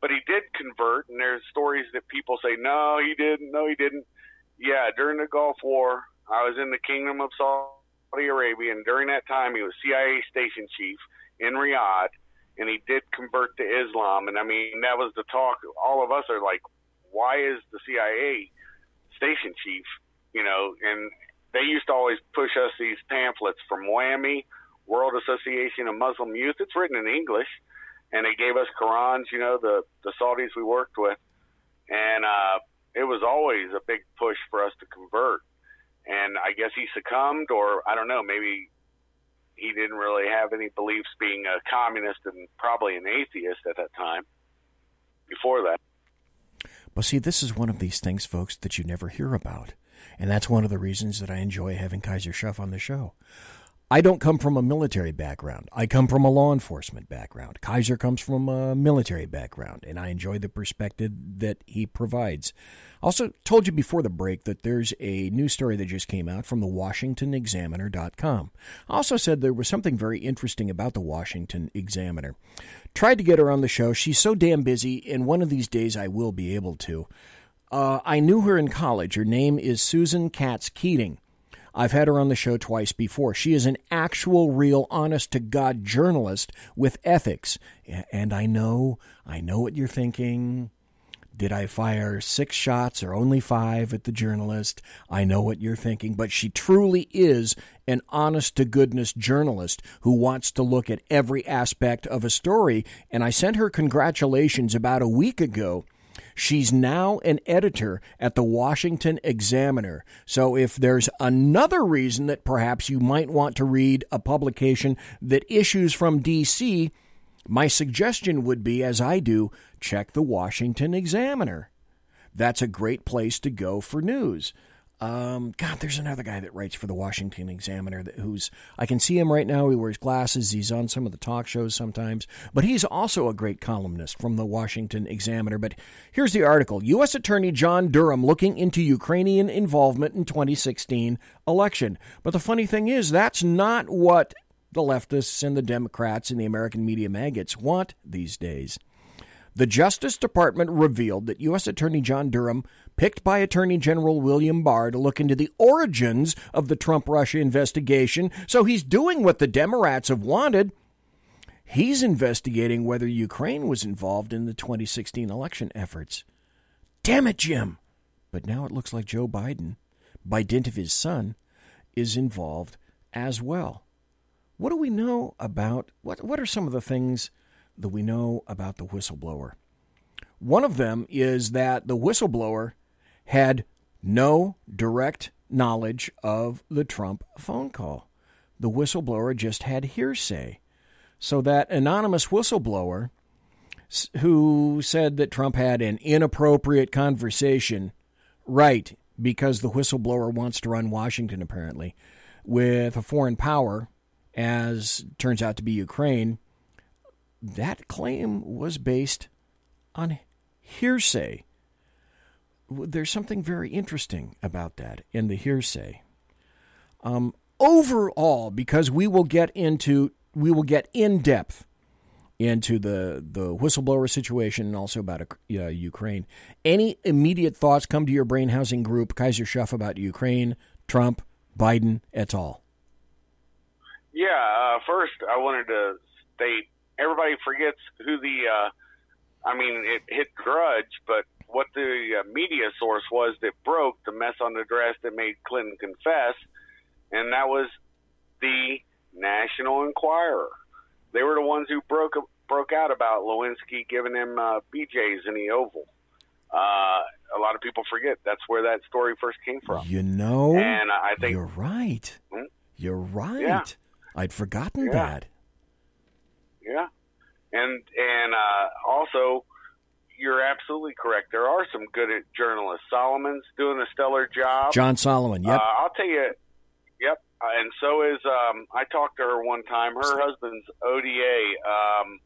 but he did convert. And there's stories that people say, no, he didn't. No, he didn't. Yeah, during the Gulf War, I was in the Kingdom of Saudi Arabia, and during that time, he was CIA station chief in Riyadh, and he did convert to Islam. And I mean, that was the talk. All of us are like, why is the CIA station chief? You know, and they used to always push us these pamphlets from WAMY, World Association of Muslim Youth. It's written in English, and they gave us Qurans. You know, the the Saudis we worked with, and uh, it was always a big push for us to convert. And I guess he succumbed, or I don't know, maybe he didn't really have any beliefs being a communist and probably an atheist at that time before that. But see, this is one of these things, folks, that you never hear about. And that's one of the reasons that I enjoy having Kaiser Schuff on the show. I don't come from a military background. I come from a law enforcement background. Kaiser comes from a military background, and I enjoy the perspective that he provides. Also, told you before the break that there's a new story that just came out from the WashingtonExaminer.com. Also said there was something very interesting about the Washington Examiner. Tried to get her on the show. She's so damn busy, and one of these days I will be able to. Uh, I knew her in college. Her name is Susan Katz Keating. I've had her on the show twice before. She is an actual, real, honest to God journalist with ethics. And I know, I know what you're thinking. Did I fire six shots or only five at the journalist? I know what you're thinking, but she truly is an honest to goodness journalist who wants to look at every aspect of a story. And I sent her congratulations about a week ago She's now an editor at the Washington Examiner. So if there's another reason that perhaps you might want to read a publication that issues from D.C., my suggestion would be, as I do, check the Washington Examiner. That's a great place to go for news. Um, God, there's another guy that writes for the Washington Examiner that, who's I can see him right now. He wears glasses. He's on some of the talk shows sometimes, but he's also a great columnist from the Washington Examiner. But here's the article: U.S. Attorney John Durham looking into Ukrainian involvement in 2016 election. But the funny thing is, that's not what the leftists and the Democrats and the American media maggots want these days. The Justice Department revealed that U.S. Attorney John Durham, picked by Attorney General William Barr to look into the origins of the Trump Russia investigation, so he's doing what the Democrats have wanted. He's investigating whether Ukraine was involved in the 2016 election efforts. Damn it, Jim! But now it looks like Joe Biden, by dint of his son, is involved as well. What do we know about what what are some of the things that we know about the whistleblower? One of them is that the whistleblower had no direct knowledge of the Trump phone call. The whistleblower just had hearsay. So that anonymous whistleblower who said that Trump had an inappropriate conversation, right, because the whistleblower wants to run Washington apparently, with a foreign power as turns out to be Ukraine, that claim was based on hearsay. There's something very interesting about that in the hearsay. Um, overall, because we will get into we will get in depth into the the whistleblower situation and also about uh, Ukraine. Any immediate thoughts come to your brain housing group Kaiser Schuff about Ukraine, Trump, Biden, et al. Yeah, uh, first I wanted to state everybody forgets who the, uh, I mean, it hit grudge, but what the uh, media source was that broke the mess on the dress that made Clinton confess, and that was the National Enquirer. They were the ones who broke broke out about Lewinsky giving him uh, BJ's in the Oval. Uh, a lot of people forget that's where that story first came from. You know, and I think you're right. Hmm? You're right. Yeah. I'd forgotten Yeah. that. Yeah, and and uh, also, you're absolutely correct. There are some good journalists. Solomon's doing a stellar job. John Solomon. Yep. Uh, I'll tell you. Yep, uh, and so is um, I talked to her one time. Her husband's ODA. Um,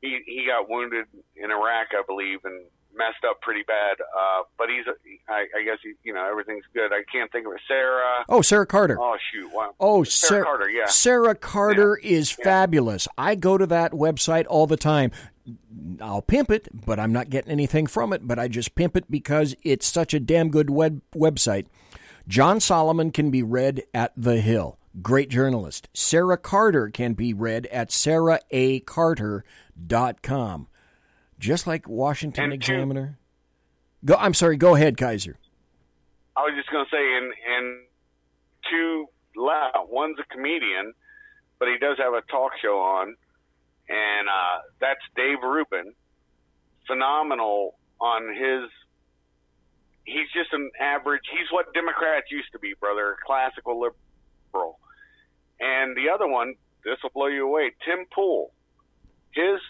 he he got wounded in Iraq, I believe, and messed up pretty bad. Uh, but he's, I, I guess, he, you know, everything's good. I can't think of it. Sarah. Oh, Sarah Carter. Oh shoot! Wow. Oh, Sarah, Carter. Yeah. Sarah Carter is fabulous. I go to that website all the time. I'll pimp it, but I'm not getting anything from it. But I just pimp it because it's such a damn good web website. John Solomon can be read at The Hill. Great journalist. Sarah Carter can be read at saraacarter.com. Just like Washington And two- Examiner. Go. I'm sorry. Go ahead, Kaiser. I was just going to say, and and two left. One's a comedian, but he does have a talk show on, and uh, that's Dave Rubin. Phenomenal on his. He's just an average. He's what Democrats used to be, brother. Classical liberal. And the other one, this will blow you away. Tim Pool. His.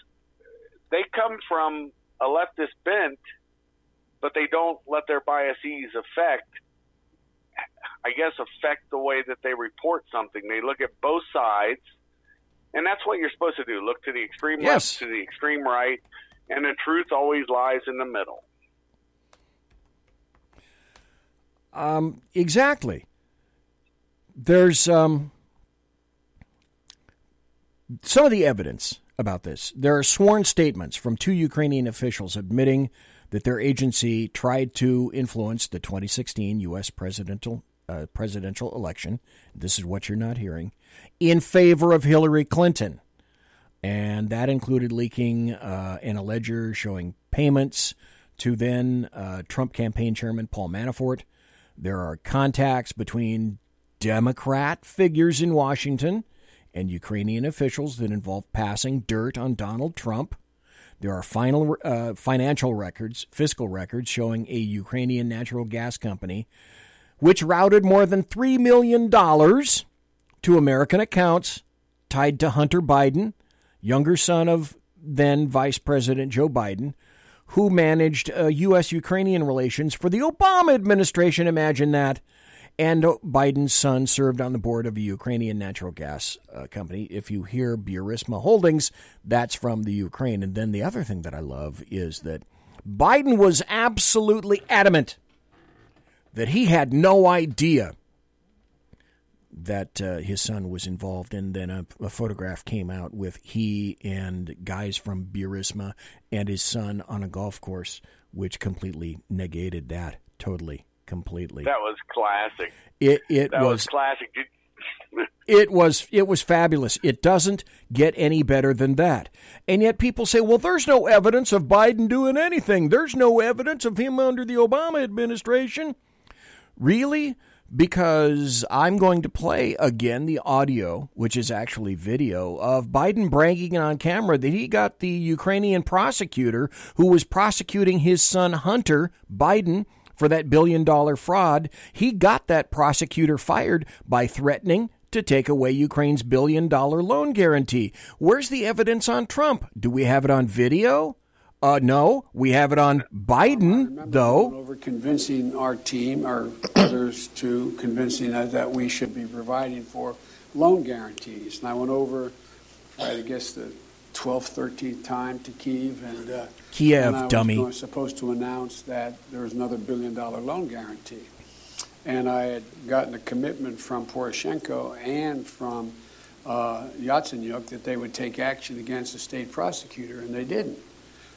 They come from a leftist bent but they don't let their biases affect I guess affect the way that they report something. They look at both sides and that's what you're supposed to do. Look to the extreme Yes. left, to the extreme right, and the truth always lies in the middle. Um, exactly. There's um, some of the evidence about this. There are sworn statements from two Ukrainian officials admitting that their agency tried to influence the 2016 U.S. presidential uh, presidential election. This is what you're not hearing in favor of Hillary Clinton, and that included leaking uh, in a ledger showing payments to then uh, Trump campaign chairman Paul Manafort. There are contacts between Democrat figures in Washington and Ukrainian officials that involve passing dirt on Donald Trump. There are final uh, financial records, fiscal records, showing a Ukrainian natural gas company which routed more than $3 million to American accounts tied to Hunter Biden, younger son of then Vice President Joe Biden, who managed uh, U.S. Ukrainian relations for the Obama administration. Imagine that. And Biden's son served on the board of a Ukrainian natural gas uh, company. If you hear Burisma Holdings, that's from the Ukraine. And then the other thing that I love is that Biden was absolutely adamant that he had no idea that uh, his son was involved. And then a, a, photograph came out with he and guys from Burisma and his son on a golf course, which completely negated that. Totally, completely. That was classic. It it that was, was classic. it was it was fabulous. It doesn't get any better than that. And yet people say, "Well, there's no evidence of Biden doing anything. There's no evidence of him under the Obama administration." Really? because I'm going to play again the audio, which is actually video, of Biden bragging on camera that he got the Ukrainian prosecutor who was prosecuting his son Hunter Biden for that billion dollar fraud. He got that prosecutor fired by threatening to take away Ukraine's billion dollar loan guarantee. Where's the evidence on Trump? Do we have it on video? Uh, no, we have it on Biden, though. Over convincing our team, our others, to convincing us that we should be providing for loan guarantees. And I went over, I guess, the 12th, 13th time to Kiev, and uh, Kiev, and I dummy. was supposed to announce that there was another billion dollar loan guarantee. And I had gotten a commitment from Poroshenko and from uh, Yatsenyuk that they would take action against the state prosecutor, and they didn't.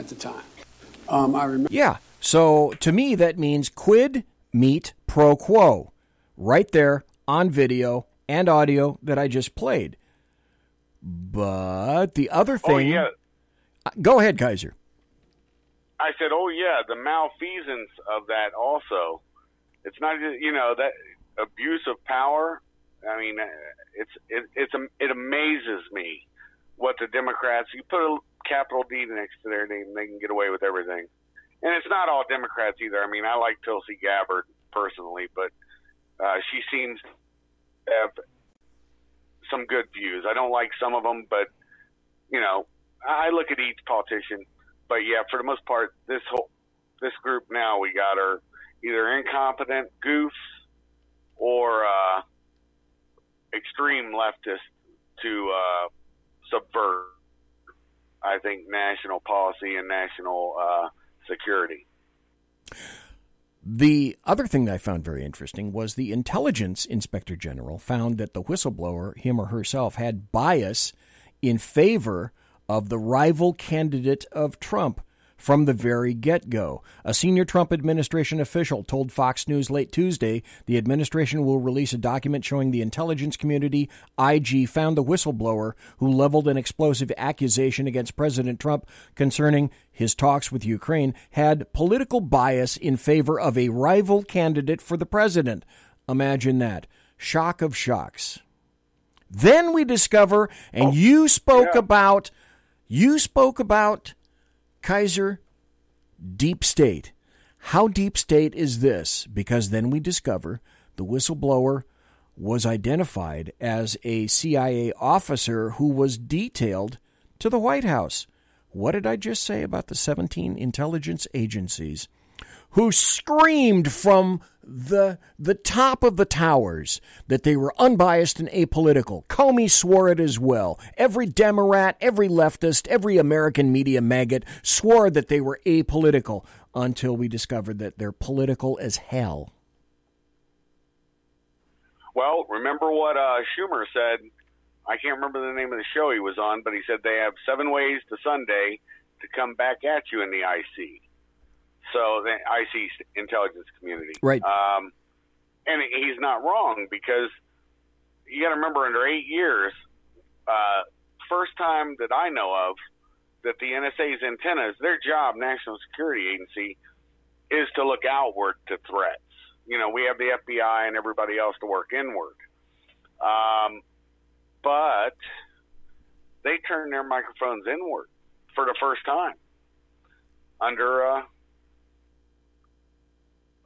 at the time. Um, I remember. Yeah. So to me, that means quid meet pro quo, right there on video and audio that I just played. But the other thing. Oh yeah. Go ahead, Kaiser. I said, "Oh yeah, the malfeasance of that also. It's not just you know that abuse of power. I mean, it's it, it's it amazes me what the Democrats. You put a capital D next to their name, they can get away with everything. And it's not all Democrats either. I mean, I like Tulsi Gabbard personally, but uh, she seems to have some good views. I don't like some of them, but you know, I look at each politician. But yeah, for the most part, this whole this group now we got are either incompetent goofs or uh, extreme leftists to uh, subvert I think, national policy and national uh, security. The other thing that I found very interesting was the intelligence inspector general found that the whistleblower, him or herself, had bias in favor of the rival candidate of Trump from the very get go. A senior Trump administration official told Fox News late Tuesday the administration will release a document showing the intelligence community IG found the whistleblower who leveled an explosive accusation against President Trump concerning his talks with Ukraine had political bias in favor of a rival candidate for the president. Imagine that. Shock of shocks. Then we discover, and oh, you spoke yeah. about, you spoke about Kaiser, deep state. How deep state is this? Because then we discover the whistleblower was identified as a CIA officer who was detailed to the White House. What did I just say about the 17 intelligence agencies who screamed from the the top of the towers that they were unbiased and apolitical. Comey swore it as well. Every Democrat, every leftist, every American media maggot swore that they were apolitical until we discovered that they're political as hell. Well, remember what uh, Schumer said. I can't remember the name of the show he was on, but he said they have seven ways to Sunday to come back at you in the IC. So the IC intelligence community, right? Um, and he's not wrong because you got to remember, under eight years, uh, first time that I know of that the NSA's antennas, their job, National Security Agency, is to look outward to threats. You know, we have the FBI and everybody else to work inward. Um, but they turn their microphones inward for the first time under uh,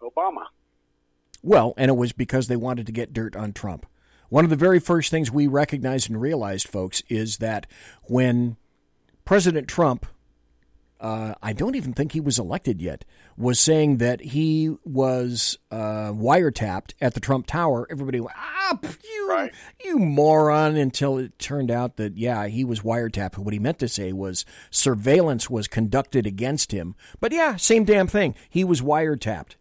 Obama. Well, and it was because they wanted to get dirt on Trump. One of the very first things we recognized and realized, folks, is that when President Trump, uh, I don't even think he was elected yet, was saying that he was uh, wiretapped at the Trump Tower, everybody went, ah, you, you moron, until it turned out that, yeah, he was wiretapped. What he meant to say was surveillance was conducted against him. But yeah, same damn thing. He was wiretapped.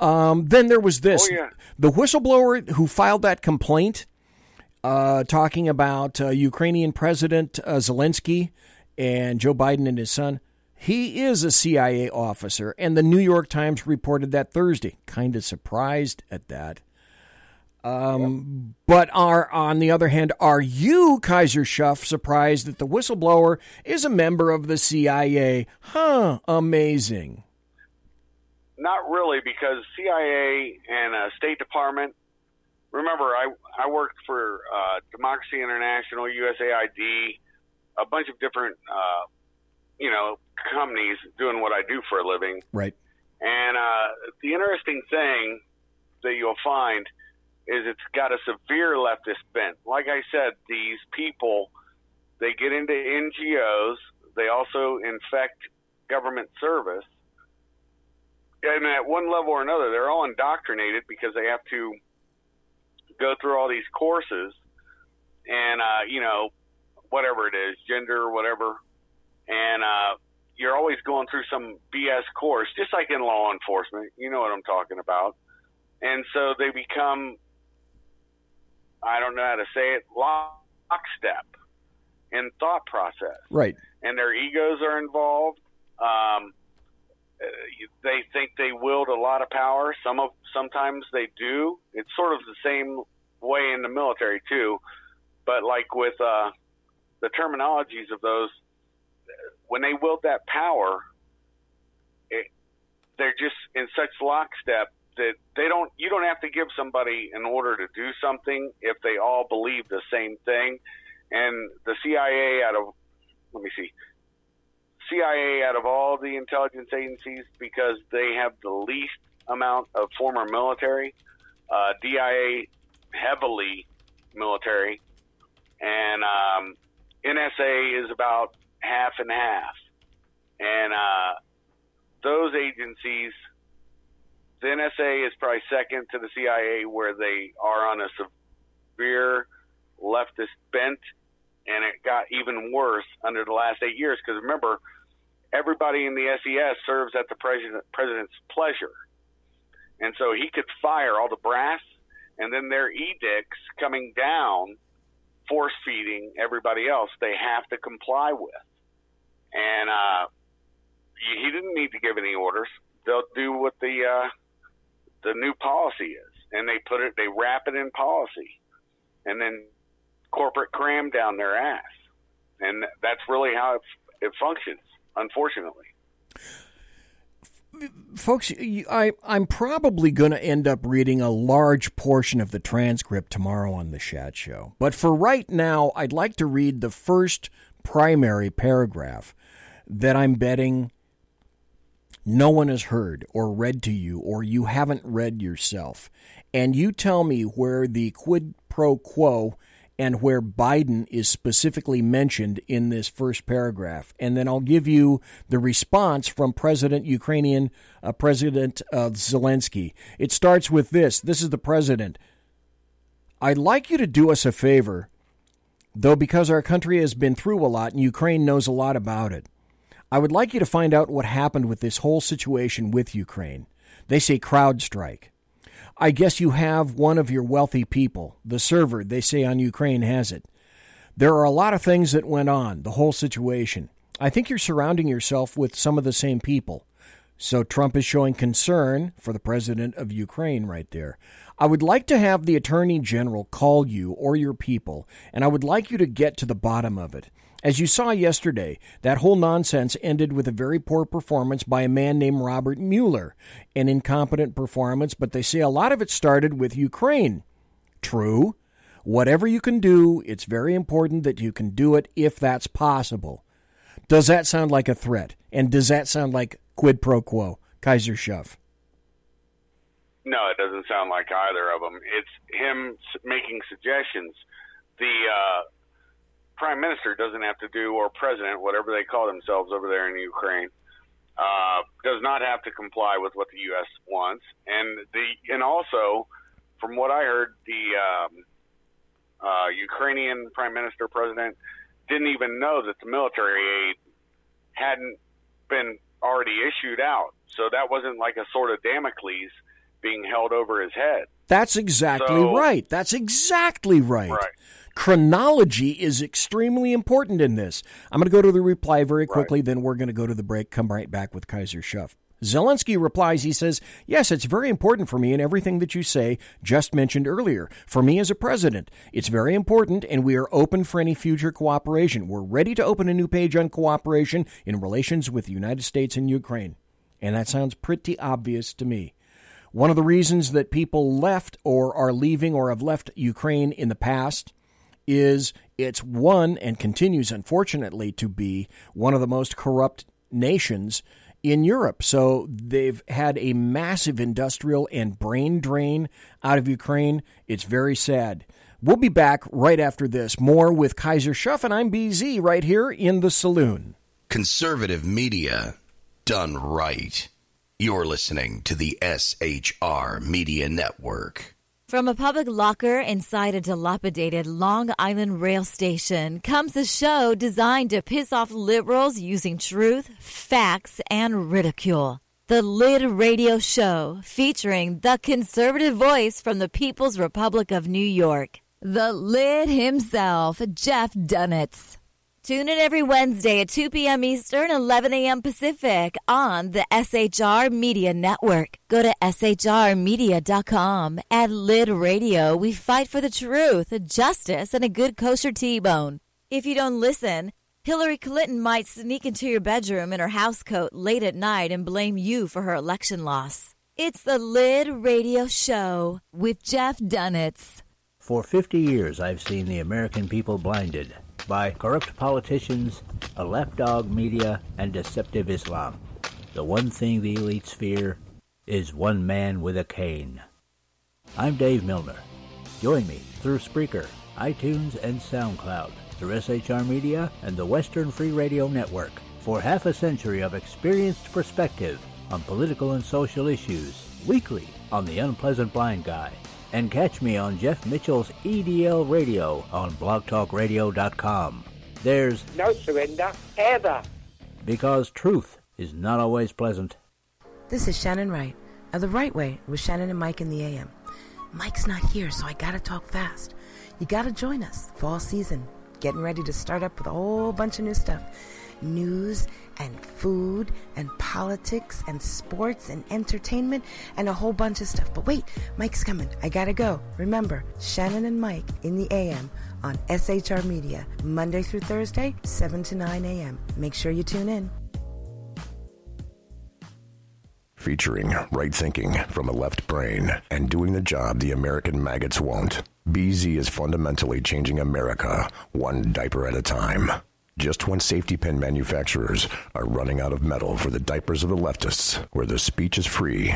Um, then there was this Oh, yeah. the whistleblower who filed that complaint uh, talking about uh, Ukrainian President uh, Zelensky and Joe Biden and his son. He is a CIA officer, and the New York Times reported that Thursday. Kind of surprised at that. Um, But are on the other hand, are you, Kaiser Schuff, surprised that the whistleblower is a member of the CIA? Huh? Amazing. Not really, because CIA and uh, State Department. Remember, I I worked for uh, Democracy International, USAID, a bunch of different, uh, you know, companies doing what I do for a living. Right. And uh, the interesting thing that you'll find is it's got a severe leftist bent. Like I said, these people they get into NGOs. They also infect government service and at one level or another, they're all indoctrinated because they have to go through all these courses and, uh, you know, whatever it is, gender, whatever. And, uh, you're always going through some BS course, just like in law enforcement. You know what I'm talking about. And so they become, I don't know how to say it, lockstep in thought process Right. and their egos are involved. Um, they think they wield a lot of power. Some of sometimes they do. It's sort of the same way in the military too, but like with uh, the terminologies of those, when they wield that power, it, they're just in such lockstep that they don't. You don't have to give somebody an order to do something if they all believe the same thing. And the CIA out of let me see. CIA out of all the intelligence agencies because they have the least amount of former military. Uh, DIA heavily military, and um, NSA is about half and half. And uh, those agencies, the NSA is probably second to the CIA, where they are on a severe leftist bent and it got even worse under the last eight years. Because remember, everybody in the SES serves at the president, president's pleasure, and so he could fire all the brass, and then their edicts coming down, force feeding everybody else, they have to comply with. And uh, he didn't need to give any orders. They'll do what the uh, the new policy is, and they put it, they wrap it in policy, and then corporate cram down their ass, and that's really how it, it functions. Unfortunately, folks, I, I'm probably going to end up reading a large portion of the transcript tomorrow on the Chat Show. But for right now, I'd like to read the first primary paragraph that I'm betting no one has heard or read to you or you haven't read yourself. And you tell me where the quid pro quo and where Biden is specifically mentioned in this first paragraph. And then I'll give you the response from President Ukrainian uh, President uh, Zelensky. It starts with this. This is the president. I'd like you to do us a favor, though because our country has been through a lot and Ukraine knows a lot about it. I would like you to find out what happened with this whole situation with Ukraine. They say CrowdStrike. I guess you have one of your wealthy people. The server, they say on Ukraine, has it. There are a lot of things that went on, the whole situation. I think you're surrounding yourself with some of the same people. So Trump is showing concern for the president of Ukraine right there. I would like to have the attorney general call you or your people, and I would like you to get to the bottom of it. As you saw yesterday, that whole nonsense ended with a very poor performance by a man named Robert Mueller, an incompetent performance, but they say a lot of it started with Ukraine. True. Whatever you can do, it's very important that you can do it if that's possible. Does that sound like a threat? And does that sound like quid pro quo? Kaiser Schuff. No, it doesn't sound like either of them. It's him making suggestions. The uh, prime minister doesn't have to do, or president, whatever they call themselves over there in Ukraine, uh, does not have to comply with what the U.S. wants. And the and also, from what I heard, the um, uh, Ukrainian prime minister president didn't even know that the military aid hadn't been already issued out. So that wasn't like a sort of Damocles being held over his head. That's exactly So- right. That's exactly right. Right. Chronology is extremely important in this. I'm going to go to the reply very quickly, then we're going to go to the break, come right back with Kaiser Schuff. Zelensky replies, he says, Yes, it's very important for me in everything that you say, just mentioned earlier. For me as a president, it's very important, and we are open for any future cooperation. We're ready to open a new page on cooperation in relations with the United States and Ukraine. And that sounds pretty obvious to me. One of the reasons that people left or are leaving or have left Ukraine in the past is it's one and continues, unfortunately, to be one of the most corrupt nations in Europe. So they've had a massive industrial and brain drain out of Ukraine. It's very sad. We'll be back right after this. More with Kaiser Schuff, and I'm BZ right here in the saloon. Conservative media done right. You're listening to the SHR Media Network. From a public locker inside a dilapidated Long Island rail station comes a show designed to piss off liberals using truth, facts, and ridicule. The Lid Radio Show, featuring the conservative voice from the People's Republic of New York, the Lid himself, Jeff Dunetz. Tune in every Wednesday at 2 p.m. Eastern, 11 a.m. Pacific on the SHR Media Network. Go to shrmedia.com. At Lid Radio, we fight for the truth, justice, and a good kosher T-bone. If you don't listen, Hillary Clinton might sneak into your bedroom in her housecoat late at night and blame you for her election loss. It's the Lid Radio Show with Jeff Dunetz. For 50 years, I've seen the American people blinded by corrupt politicians, a lapdog media, and deceptive Islam. The one thing the elites fear is one man with a cane. I'm Dave Milner. Join me through Spreaker, iTunes, and SoundCloud, through SHR Media and the Western Free Radio Network for half a century of experienced perspective on political and social issues, weekly on The Unpleasant Blind Guy. And catch me on Jeff Mitchell's EDL Radio on blogtalkradio.com. There's No surrender, ever. because truth is not always pleasant. This is Shannon Wright of The Right Way with Shannon and Mike in the AM. Mike's not here, so I gotta talk fast. You gotta join us. Fall season. Getting ready to start up with a whole bunch of new stuff. News and food and politics and sports and entertainment and a whole bunch of stuff. But wait, Mike's coming. I gotta go. Remember, Shannon and Mike in the AM on SHR Media, Monday through Thursday, 7 to 9 a.m. Make sure you tune in. Featuring right thinking from a left brain and doing the job the American maggots won't. BZ is fundamentally changing America one diaper at a time. Just when safety pin manufacturers are running out of metal for the diapers of the leftists, where the speech is free,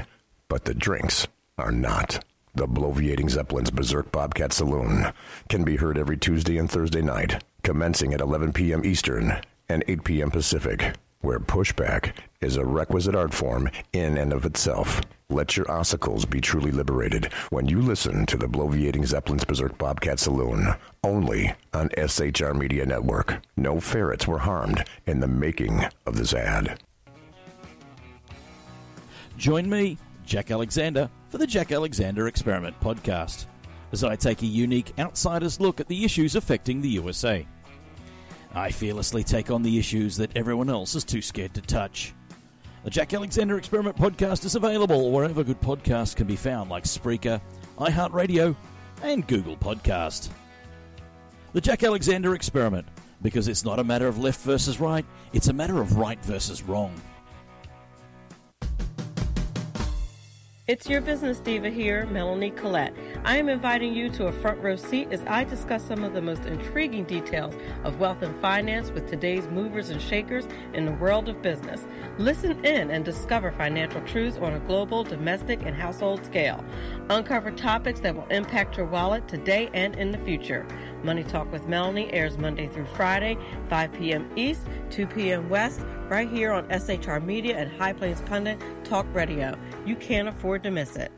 but the drinks are not. The Bloviating Zeppelin's Berserk Bobcat Saloon can be heard every Tuesday and Thursday night, commencing at 11 p.m. Eastern and 8 p.m. Pacific, where pushback is a requisite art form in and of itself. Let your ossicles be truly liberated when you listen to the Bloviating Zeppelin's Berserk Bobcat Saloon, only on SHR Media Network. No ferrets were harmed in the making of this ad. Join me, Jack Alexander, for the Jack Alexander Experiment podcast, as I take a unique outsider's look at the issues affecting the USA. I fearlessly take on the issues that everyone else is too scared to touch. The Jack Alexander Experiment podcast is available wherever good podcasts can be found, like Spreaker, iHeartRadio, and Google Podcast. The Jack Alexander Experiment, Because it's not a matter of left versus right, it's a matter of right versus wrong. It's your business diva here, Melanie Collette. I am inviting you to a front row seat as I discuss some of the most intriguing details of wealth and finance with today's movers and shakers in the world of business. Listen in and discover financial truths on a global, domestic, and household scale. Uncover topics that will impact your wallet today and in the future. Money Talk with Melanie airs Monday through Friday, 5 p.m. East, 2 p.m. West, right here on SHR Media and High Plains Pundit Talk Radio. You can't afford to miss it.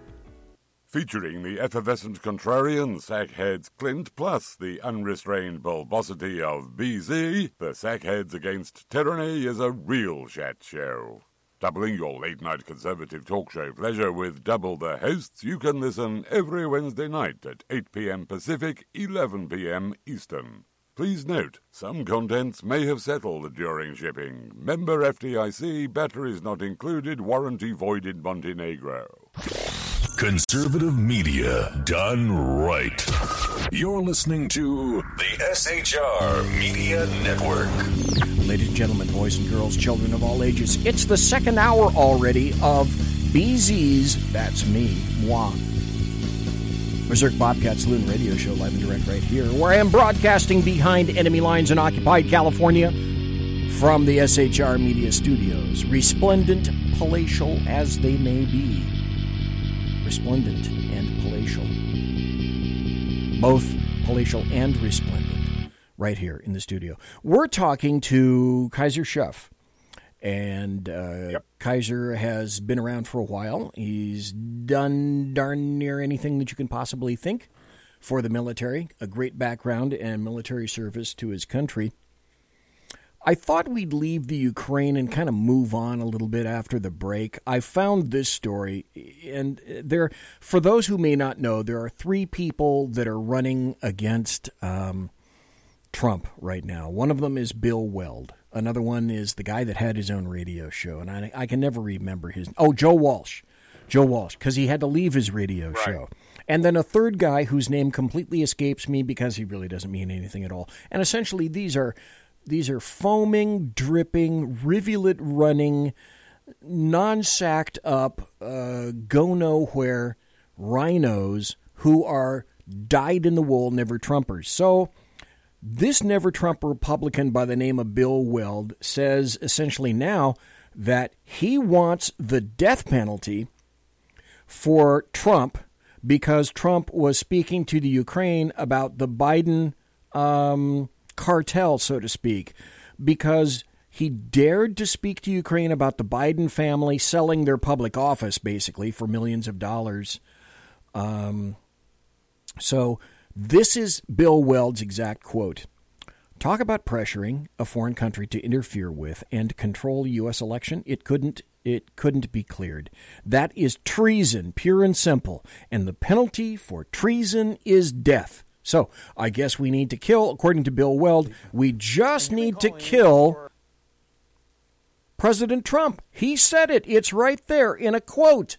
Featuring the effervescent contrarian, Sackheads Clint, plus the unrestrained bulbosity of BZ, the Sackheads Against Tyranny is a real chat show. Doubling your late night conservative talk show pleasure with double the hosts, you can listen every Wednesday night at 8 p.m. Pacific, 11 p.m. Eastern. Please note, some contents may have settled during shipping. Member FDIC, batteries not included, warranty voided Montenegro. Conservative media done right. You're listening to the SHR Media Network. Ladies and gentlemen, boys and girls, children of all ages, it's the second hour already of BZ's That's Me, moi. Berserk Bobcat Saloon Radio Show live and direct right here, where I am broadcasting behind enemy lines in occupied California from the SHR Media Studios. Resplendent, palatial as they may be. Resplendent and palatial. Both palatial and resplendent right here in the studio. We're talking to Kaiser Schuff. And uh, Kaiser has been around for a while. He's done darn near anything that you can possibly think for the military, a great background and military service to his country. I thought we'd leave the Ukraine and kind of move on a little bit after the break. I found this story, and there, for those who may not know, there are three people that are running against um, Trump right now. One of them is Bill Weld. Another one is the guy that had his own radio show, and I, I can never remember his. Oh, Joe Walsh, Joe Walsh, because he had to leave his radio right. show. And then a third guy whose name completely escapes me because he really doesn't mean anything at all. And essentially, these are these are foaming, dripping, rivulet running, non sacked up, uh, go nowhere rhinos who are dyed in the wool never Trumpers. So this never Trump Republican by the name of Bill Weld says essentially now that he wants the death penalty for Trump because Trump was speaking to the Ukraine about the Biden um, cartel, so to speak, because he dared to speak to Ukraine about the Biden family selling their public office, basically, for millions of dollars. Um, so this is Bill Weld's exact quote. Talk about pressuring a foreign country to interfere with and control U.S. election. It couldn't. It couldn't be cleared. That is treason, pure and simple. And the penalty for treason is death. So I guess we need to kill, according to Bill Weld, we just need to kill President Trump. He said it. It's right there in a quote.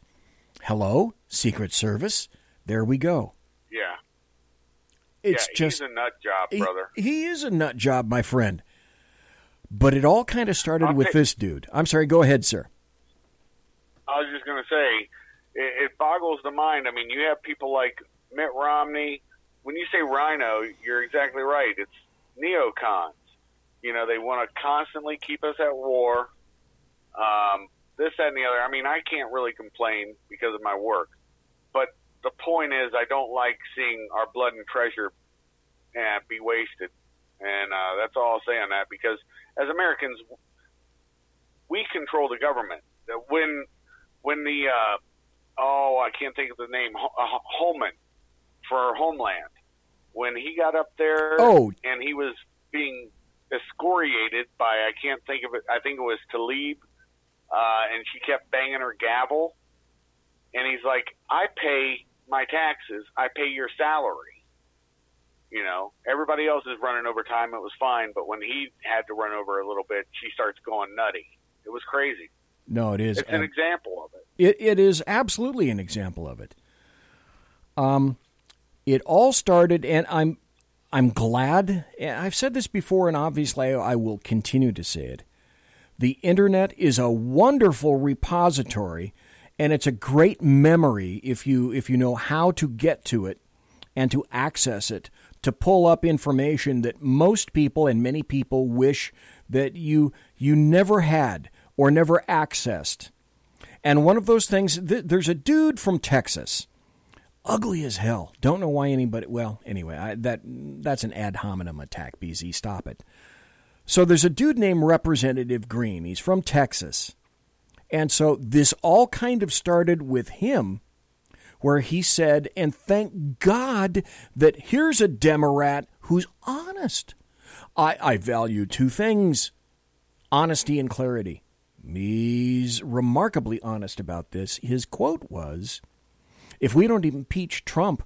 Hello, Secret Service. There we go. Yeah. It's yeah, just he's a nut job, brother. He, he, is a nut job, my friend. But it all kind of started I'll with take- this dude. I'm sorry. Go ahead, sir. I was just going to say, it, it boggles the mind. I mean, you have people like Mitt Romney. When you say rhino, you're exactly right. It's neocons. You know, they want to constantly keep us at war. Um, this, that, and the other. I mean, I can't really complain because of my work. But the point is, I don't like seeing our blood and treasure uh, be wasted. And uh, that's all I'll say on that because as Americans, we control the government. When when the uh, oh I can't think of the name Ho- uh, Holman for Homeland when he got up there Oh. and he was being excoriated by I can't think of it I think it was Tlaib uh, and she kept banging her gavel. And he's like I pay my taxes. I pay your salary. You know everybody else is running over time it was fine. But when he had to run over a little bit she starts going nutty. It was crazy. No, it is. it's an example of it. It, it is absolutely an example of it. Um, it all started, and I'm I'm glad. I've said this before, and obviously I will continue to say it. The internet is a wonderful repository, and it's a great memory if you if you know how to get to it and to access it to pull up information that most people and many people wish that you you never had or never accessed. And one of those things, th- there's a dude from Texas, ugly as hell. Don't know why anybody. Well, anyway, I, that that's an ad hominem attack. BZ, stop it. So there's a dude named Representative Green. He's from Texas, and so this all kind of started with him, where he said, "And thank God that here's a Democrat who's honest. I, I value two things: honesty and clarity." He's remarkably honest about this. His quote was If we don't impeach Trump,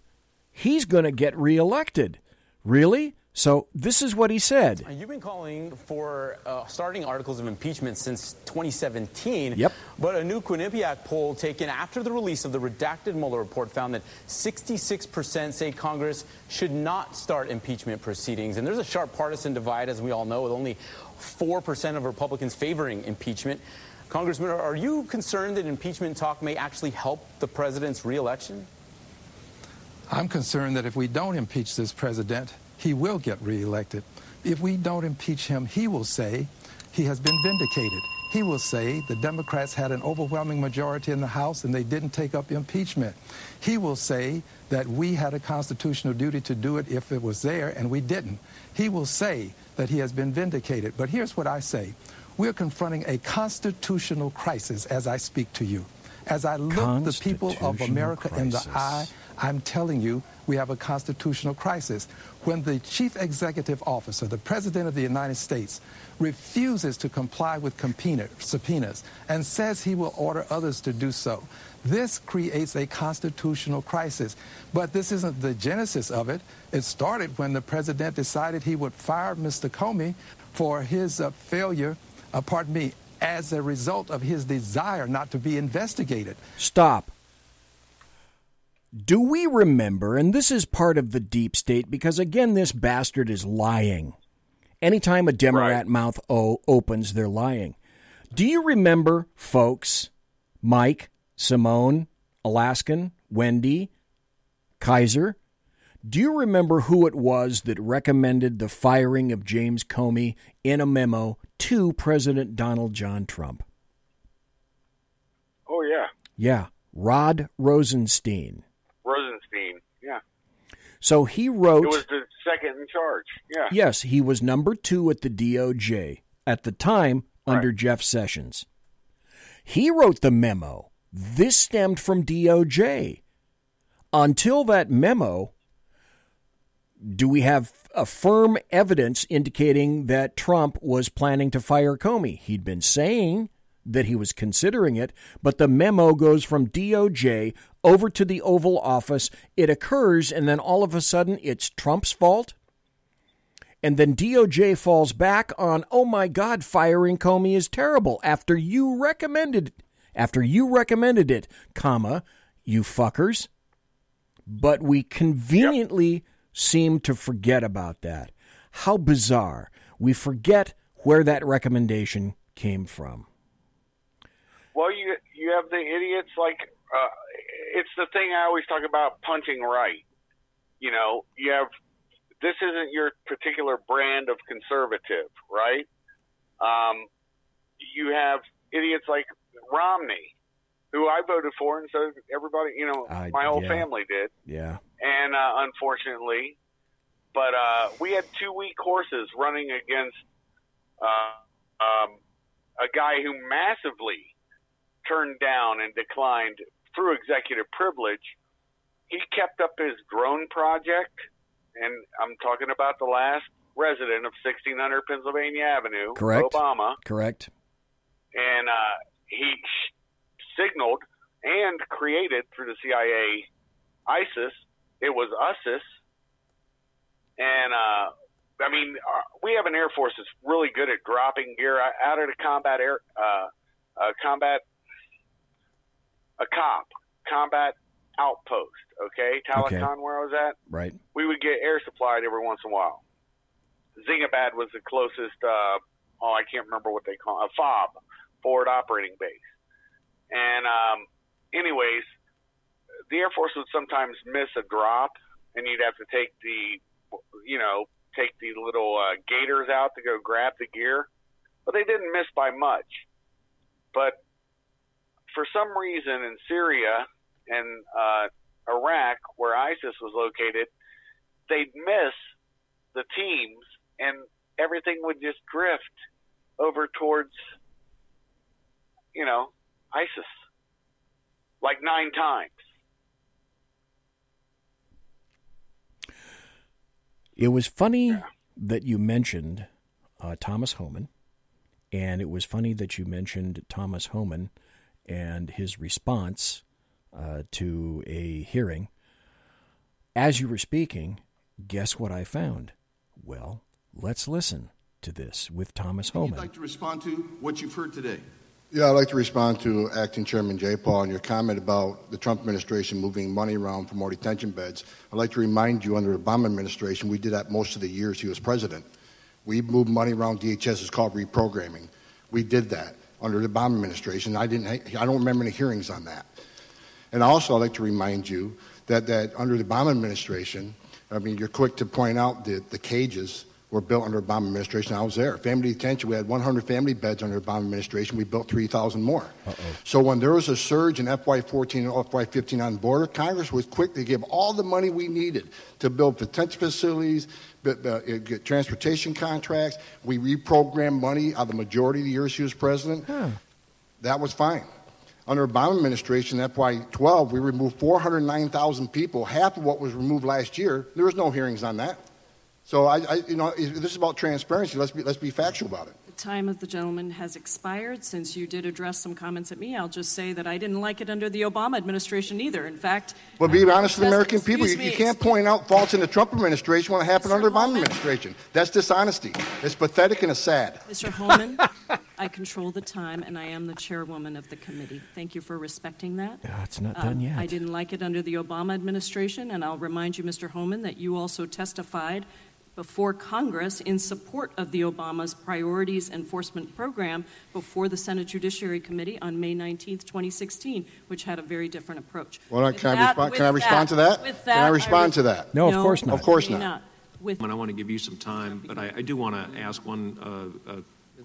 he's going to get reelected. Really? So this is what he said. You've been calling for uh, starting articles of impeachment since 2017. Yep. But a new Quinnipiac poll taken after the release of the redacted Mueller report found that 66% say Congress should not start impeachment proceedings. And there's a sharp partisan divide, as we all know, with only 4% of Republicans favoring impeachment. Congressman, are you concerned that impeachment talk may actually help the president's reelection? I'm concerned that if we don't impeach this president, he will get reelected. If we don't impeach him, he will say he has been vindicated. He will say the Democrats had an overwhelming majority in the House and they didn't take up impeachment. He will say that we had a constitutional duty to do it if it was there and we didn't. He will say that he has been vindicated. But here's what I say we're confronting a constitutional crisis as I speak to you. As I look the people of America in the eye, I'm telling you, we have a constitutional crisis. When the chief executive officer, the president of the United States, refuses to comply with subpoenas and says he will order others to do so, this creates a constitutional crisis. But this isn't the genesis of it. It started when the president decided he would fire Mr. Comey for his uh, failure, uh, pardon me, as a result of his desire not to be investigated. Stop. Do we remember, and this is part of the deep state because again, this bastard is lying. Anytime a Democrat right. mouth o opens, they're lying. Do you remember, folks, Mike, Simone, Alaskan, Wendy, Kaiser? Do you remember who it was that recommended the firing of James Comey in a memo to President Donald John Trump? Oh, yeah. Yeah. Rod Rosenstein. Rosenstein, yeah. So he wrote. It was the second in charge, yeah. Yes, he was number two at the DOJ at the time under. Jeff Sessions. He wrote the memo. This stemmed from DOJ. Until that memo, do we have firm evidence indicating that Trump was planning to fire Comey? He'd been saying that he was considering it, but the memo goes from DOJ over to the Oval Office. It occurs, and then all of a sudden it's Trump's fault. And then DOJ falls back on, oh my God, firing Comey is terrible after you recommended it. After you recommended it, comma, you fuckers. But we conveniently yep. Seem to forget about that. How bizarre. We forget where that recommendation came from. Well, you you have the idiots like uh, it's the thing I always talk about punching right. You know, you have this isn't your particular brand of conservative, right? Um, you have idiots like Romney, who I voted for, and so everybody, you know, my whole yeah. family did. Yeah. And uh, unfortunately, but uh, we had two weak horses running against uh, um, a guy who massively turned down and declined through executive privilege. He kept up his drone project, and I'm talking about the last resident of 1600 Pennsylvania Avenue, Correct. Obama. Correct. And uh, he signaled and created through the CIA ISIS. It was USIS. And, uh, I mean, uh, we have an Air Force that's really good at dropping gear out of the combat air, uh, uh, combat a COP, Combat outpost. Okay, Talakon, where I was at, Right. we would get air supplied every once in a while. Zingabad was the closest. Uh, oh, I can't remember what they call it, a FOB, forward operating base. And um, anyways, the Air Force would sometimes miss a drop, and you'd have to take the, you know, take the little uh, gators out to go grab the gear. But they didn't miss by much. But for some reason in Syria and uh, Iraq, where ISIS was located, they'd miss the teams, and everything would just drift over towards, you know, ISIS, like nine times. It was funny that you mentioned uh, Thomas Homan, and it was funny that you mentioned Thomas Homan and his response uh, to a hearing. As you were speaking, guess what I found? Well, let's listen to this with Thomas Homan. I'd like to respond to what you've heard today. Yeah, I'd like to respond to Acting Chairman J. Paul and your comment about the Trump administration moving money around for more detention beds. I'd like to remind you, under the Obama administration, we did that most of the years he was president. We moved money around. DHS is called reprogramming. We did that under the Obama administration. I didn't. I don't remember any hearings on that. And also, I'd like to remind you that, that under the Obama administration, I mean, you're quick to point out that the cages were built under the Obama administration. I was there. Family detention, we had 100 family beds under the Obama administration. We built 3,000 more. So when there was a surge in FY14 and FY15 on the border, Congress was quick to give all the money we needed to build detention facilities, uh, get transportation contracts. We reprogrammed money out of the majority of the years she was president. That was fine. Under Obama administration, FY12, we removed 409,000 people, half of what was removed last year. There was no hearings on that. So I, I you know, this is about transparency. Let's be let's be factual about it. The time of the gentleman has expired. Since you did address some comments at me, I'll just say that I didn't like it under the Obama administration either. In fact, But be honest with the American people. You, you can't point out faults in the Trump administration when it happened under the Obama administration. That's dishonesty. It's pathetic and it's sad. Mr. Homan, I control the time, and I am the chairwoman of the committee. Thank you for respecting that. Yeah, it's not Um, done yet. I didn't like it under the Obama administration, and I'll remind you, Mr. Homan, that you also testified before Congress in support of the Obama's Priorities Enforcement Program before the Senate Judiciary Committee on May 19th, 2016, which had a very different approach. Well, With can I that- respond? with Can I respond to that? with Can I that, respond re- to that? No, of course not. Of course may not. With And I want to give you some time, but I, I do want to ask one uh, uh,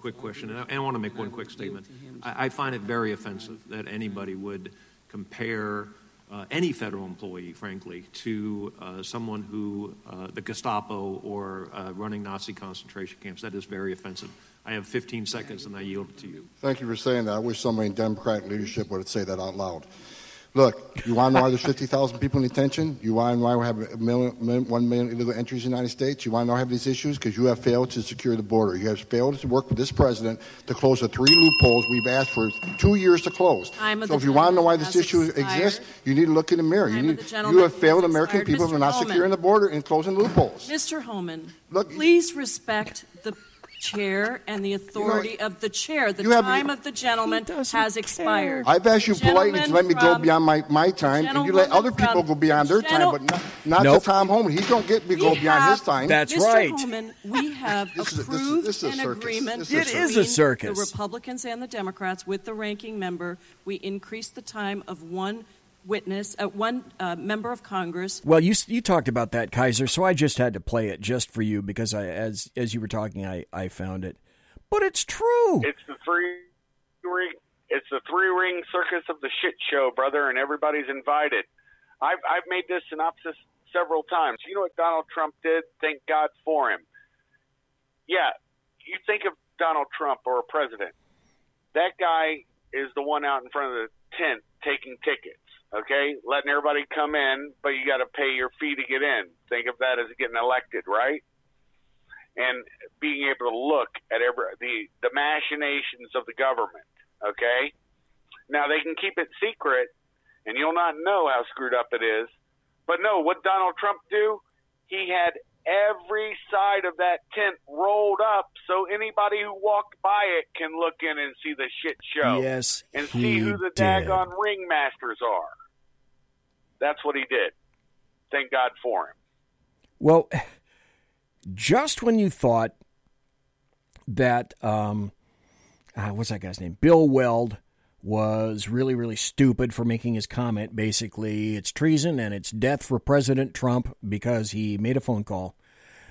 quick question, and I, and I want to make one quick statement. I, I find it very offensive that anybody would compare uh, any federal employee, frankly, to uh, someone who, uh, the Gestapo or uh, running Nazi concentration camps. That is very offensive. I have 15 seconds, and I yield to you. Thank you for saying that. I wish somebody in Democratic leadership would say that out loud. Look, you want to know why there's 50,000 people in detention? You want to know why we have a million, million, 1 million illegal entries in the United States? You want to know why we have these issues? Because you have failed to secure the border. You have failed to work with this president to close the three loopholes we've asked for two years to close. Of so if you want to know why this issue expired. exists, you need to look in the mirror. You, need, the you have failed American people for Mr. not Homan. securing the border and closing the loopholes. Mr. Homan, please respect the chair and the authority of the chair. The you have- time of the gentleman has expired. I've asked you politely to let me go beyond my, my time, and you let other people go beyond their time, but not, not Nope. to Tom Homan. He don't get me go beyond his have- time. Mr. Right. Homan, we have This is a- this is- this is an circus. agreement This is a It between is a circus. the Republicans and the Democrats with the ranking member. We increased the time of one witness, uh, one uh, member of Congress. Well, you you talked about that, Kaiser, so I just had to play it just for you because I, as as you were talking, I, I found it. But it's true. It's the three ring. It's the three ring circus of the shit show, brother, and everybody's invited. I've I've made this synopsis several times. You know what Donald Trump did? Thank God for him. Yeah, you think of Donald Trump or a president. That guy is the one out in front of the tent taking tickets. Okay, letting everybody come in, but you got to pay your fee to get in. Think of that as getting elected, right? and being able to look at every the the machinations of the government. Okay, now they can keep it secret, and you'll not know how screwed up it is. But no, what Donald Trump do? He had every side of that tent rolled up so anybody who walked by it can look in and see the shit show. Yes, and see who the did. daggone ringmasters are. That's what he did. Thank God for him. Well, just when you thought that, um, uh, what's that guy's name? Bill Weld was really, really stupid for making his comment. Basically, it's treason and it's death for President Trump because he made a phone call.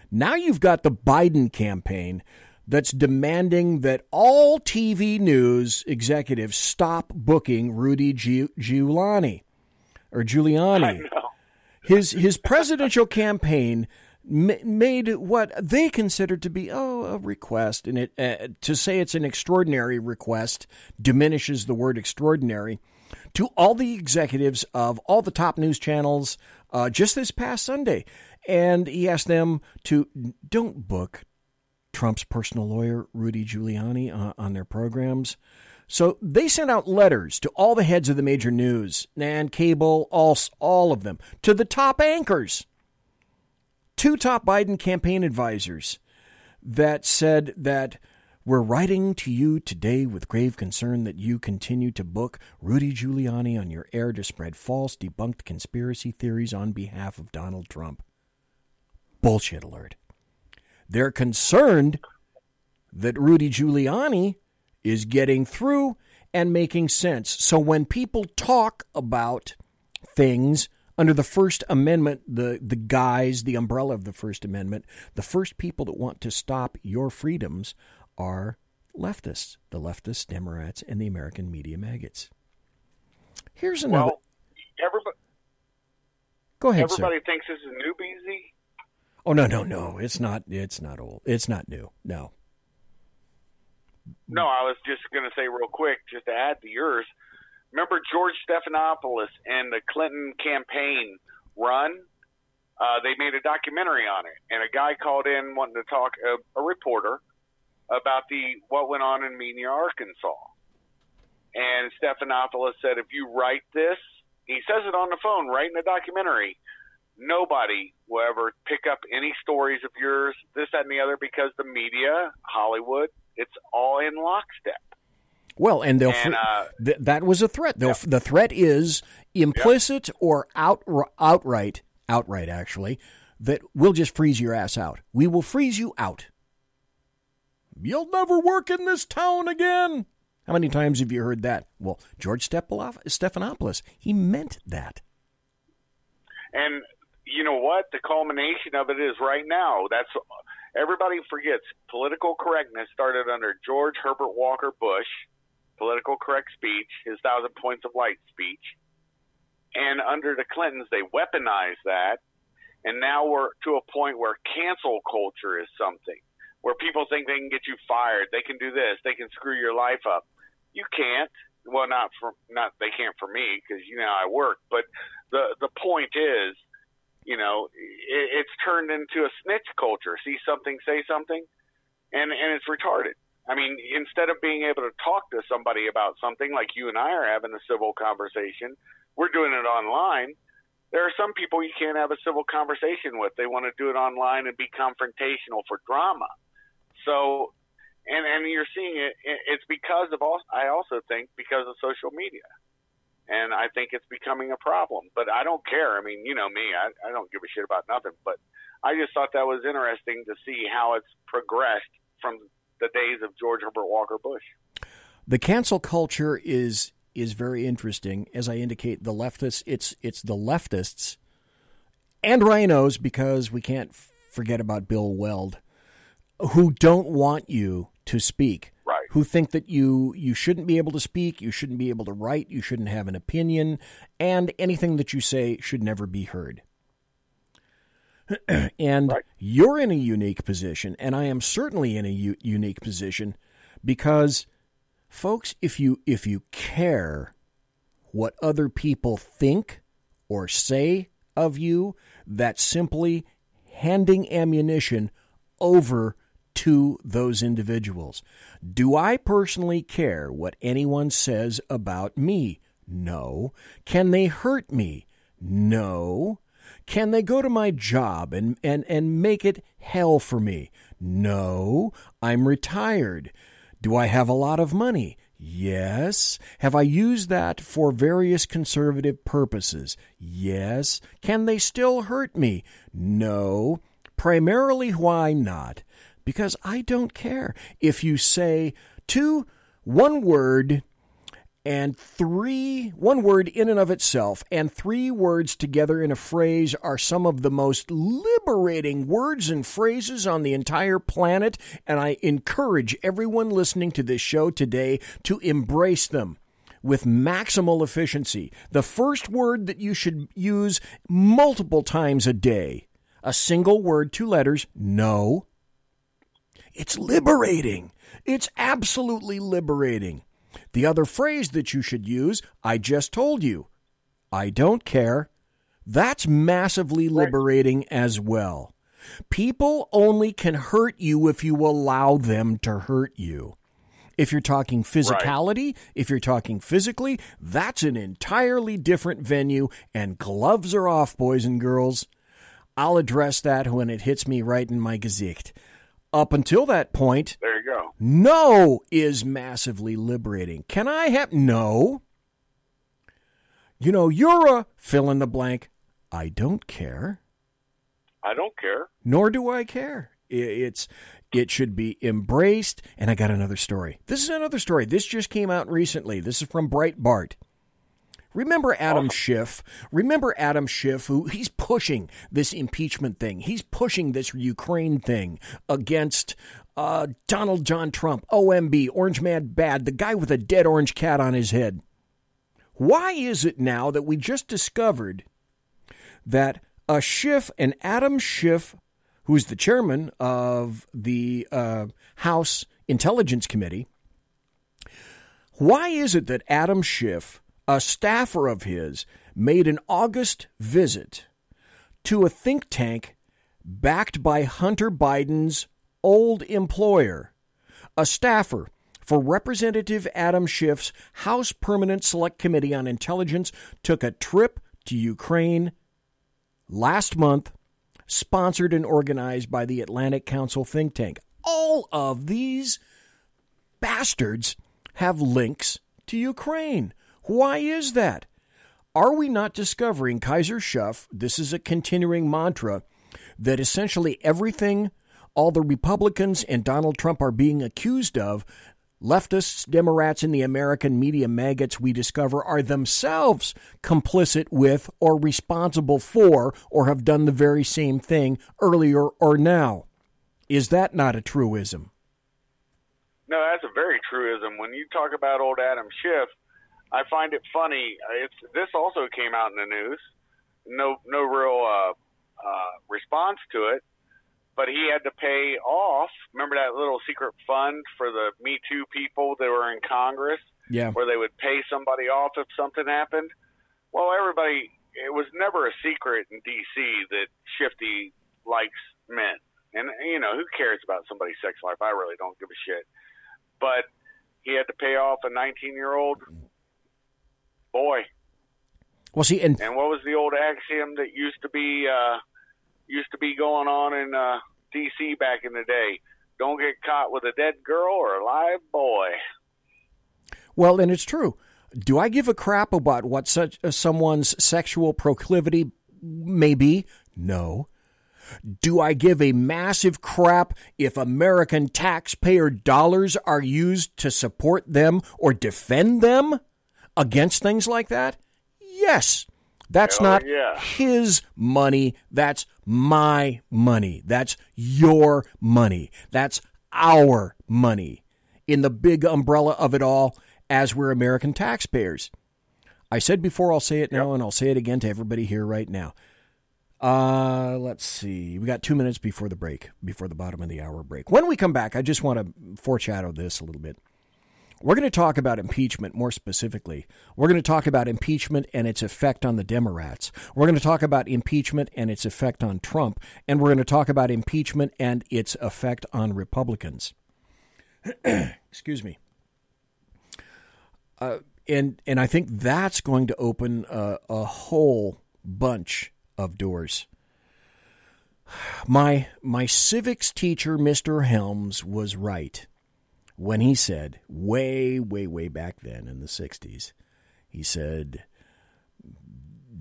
Now you've got the Biden campaign that's demanding that all TV news executives stop booking Rudy Giuliani or Giuliani. His his presidential campaign made what they considered to be oh a request, and it uh, to say it's an extraordinary request diminishes the word extraordinary. To all the executives of all the top news channels, uh, just this past Sunday, and he asked them to don't book Trump's personal lawyer Rudy Giuliani uh, on their programs. So they sent out letters to all the heads of the major news and cable, all all of them, to the top anchors two top Biden campaign advisors that said that we're writing to you today with grave concern that you continue to book Rudy Giuliani on your air to spread false, debunked conspiracy theories on behalf of Donald Trump. Bullshit alert. They're concerned that Rudy Giuliani is getting through and making sense. So when people talk about things under the First Amendment, the, the guise, the umbrella of the First Amendment, the first people that want to stop your freedoms are leftists, the leftist Democrats, and the American media maggots. Here's another. Well, everybody, Go ahead, everybody sir. thinks this is new, BZ. Oh no, no, no! It's not. It's not old. It's not new. No. No, I was just going to say real quick, just to add to yours remember George Stephanopoulos and the Clinton campaign run? Uh, they made a documentary on it, and a guy called in wanting to talk, a, a reporter, about the what went on in Mena, Arkansas. And Stephanopoulos said, if you write this, he says it on the phone, right in the documentary, nobody will ever pick up any stories of yours, this, that, and the other, because the media, Hollywood, it's all in lockstep. Well, and they'll And, uh, th- that was a threat. They'll, The threat is implicit or out, outright, outright actually, that we'll just freeze your ass out. We will freeze you out. You'll never work in this town again. How many times have you heard that? Well, George Stephanopoulos, he meant that. And you know what? The culmination of it is right now. That's everybody forgets political correctness started under George Herbert Walker Bush, political correct speech, his thousand points of light speech. And under the Clintons, they weaponized that. And now we're to a point where cancel culture is something where people think they can get you fired. They can do this. They can screw your life up. You can't. Well, not for not they can't for me because you know I work. But the the point is, you know, it, it's turned into a snitch culture. See something, say something, and and it's retarded. I mean, instead of being able to talk to somebody about something like you and I are having a civil conversation, we're doing it online. There are some people you can't have a civil conversation with. They want to do it online and be confrontational for drama. So, and and you're seeing it. It's because of all. I also think because of social media, and I think it's becoming a problem. But I don't care. I mean, you know me. I, I don't give a shit about nothing. But I just thought that was interesting to see how it's progressed from the days of George Herbert Walker Bush. The cancel culture is is very interesting. As I indicate, the leftists it's it's the leftists and rhinos because we can't forget about Bill Weld, who don't want you to speak. Right. Who think that you you shouldn't be able to speak, you shouldn't be able to write, you shouldn't have an opinion, and anything that you say should never be heard. and right. you're in a unique position, and I am certainly in a u- unique position because, folks, if you if you care what other people think or say of you, that's simply handing ammunition over to those individuals. Do I personally care what anyone says about me? No. Can they hurt me? No. Can they go to my job and, and, and make it hell for me? No, I'm retired. Do I have a lot of money? Yes. Have I used that for various conservative purposes? Yes. Can they still hurt me? No. Primarily, why not? Because I don't care. If you say two, one word, and three, one word in and of itself, and three words together in a phrase are some of the most liberating words and phrases on the entire planet. And I encourage everyone listening to this show today to embrace them with maximal efficiency. The first word that you should use multiple times a day, a single word, two letters, no. It's liberating. It's absolutely liberating. The other phrase that you should use, I just told you. I don't care. That's massively liberating as well. People only can hurt you if you allow them to hurt you. If you're talking physicality, right. if you're talking physically, that's an entirely different venue, and gloves are off, boys and girls. I'll address that when it hits me right in my gesicht. Up until that point, there you go. No is massively liberating. Can I have no? You know, you're a fill in the blank. I don't care. I don't care. Nor do I care. It's it should be embraced. And I got another story. This is another story. This just came out recently. This is from Breitbart. Remember Adam Schiff? Remember Adam Schiff, who he's pushing this impeachment thing. He's pushing this Ukraine thing against uh, Donald John Trump, OMB, Orange Man Bad, the guy with a dead orange cat on his head. Why is it now that we just discovered that a Schiff, an Adam Schiff, who's the chairman of the uh, House Intelligence Committee, why is it that Adam Schiff a staffer of his made an August visit to a think tank backed by Hunter Biden's old employer, a staffer for Representative Adam Schiff's House Permanent Select Committee on Intelligence took a trip to Ukraine last month, sponsored and organized by the Atlantic Council think tank. All of these bastards have links to Ukraine. Why is that? Are we not discovering, Kaiser Schiff, this is a continuing mantra, that essentially everything all the Republicans and Donald Trump are being accused of, leftists, Democrats, and the American media maggots we discover are themselves complicit with or responsible for or have done the very same thing earlier or now. Is that not a truism? No, that's a very truism. When you talk about old Adam Schiff, I find it funny. It's this also came out in the news. No, no real uh, uh, response to it, but he had to pay off. Remember that little secret fund for the Me Too people that were in Congress? Yeah. Where they would pay somebody off if something happened. Well, everybody, it was never a secret in D.C. that Shifty likes men, and you know who cares about somebody's sex life? I really don't give a shit. But he had to pay off a 19 year old boy. Well, see, and and what was the old axiom that used to be uh, used to be going on in uh, D.C. back in the day? Don't get caught with a dead girl or a live boy. Well, and it's true. Do I give a crap about what such uh, someone's sexual proclivity may be? No. Do I give a massive crap if American taxpayer dollars are used to support them or defend them? Against things like that? Yes. That's oh, not yeah. his money. That's my money. That's your money. That's our money in the big umbrella of it all as we're American taxpayers. I said before, I'll say it now, yep. and I'll say it again to everybody here right now. Uh, let's see. We got two minutes before the break, before the bottom of the hour break. When we come back, I just want to foreshadow this a little bit. We're going to talk about impeachment more specifically. We're going to talk about impeachment and its effect on the Democrats. We're going to talk about impeachment and its effect on Trump. And we're going to talk about impeachment and its effect on Republicans. Excuse me. Uh, and and I think that's going to open a, a whole bunch of doors. My my civics teacher, Mr. Helms, was right when he said, way, way, way back then in the 60s, he said,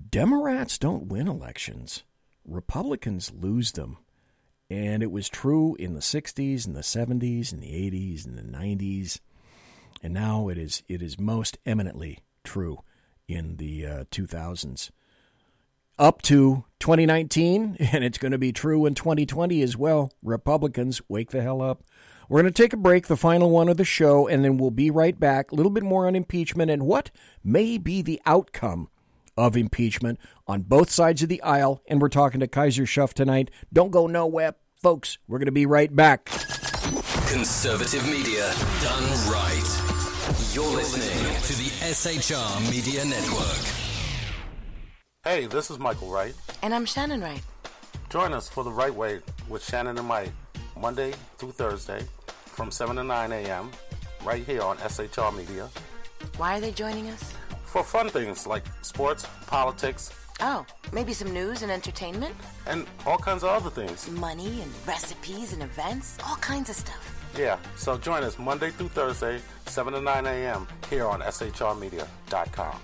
Democrats don't win elections, Republicans lose them. And it was true in the 60s and the 70s and the 80s and the 90s. And now it is, it is most eminently true in the uh, 2000s. Up to 2019, and it's going to be true in 2020 as well. Republicans, wake the hell up. We're going to take a break, the final one of the show, and then we'll be right back. A little bit more on impeachment and what may be the outcome of impeachment on both sides of the aisle. And we're talking to Kaiser Schuff tonight. Don't go nowhere, folks. We're going to be right back. Conservative media done right. You're listening to the SHR Media Network. Hey, this is Michael Wright. And I'm Shannon Wright. Join us for The Right Way with Shannon and Mike, Monday through Thursday from 7 to 9 a.m. right here on SHR Media. Why are they joining us? For fun things like sports, politics, Oh, maybe some news and entertainment? and all kinds of other things. Money and recipes and events, all kinds of stuff. Yeah, so join us Monday through Thursday, 7 to 9 a.m. here on SHRmedia.com.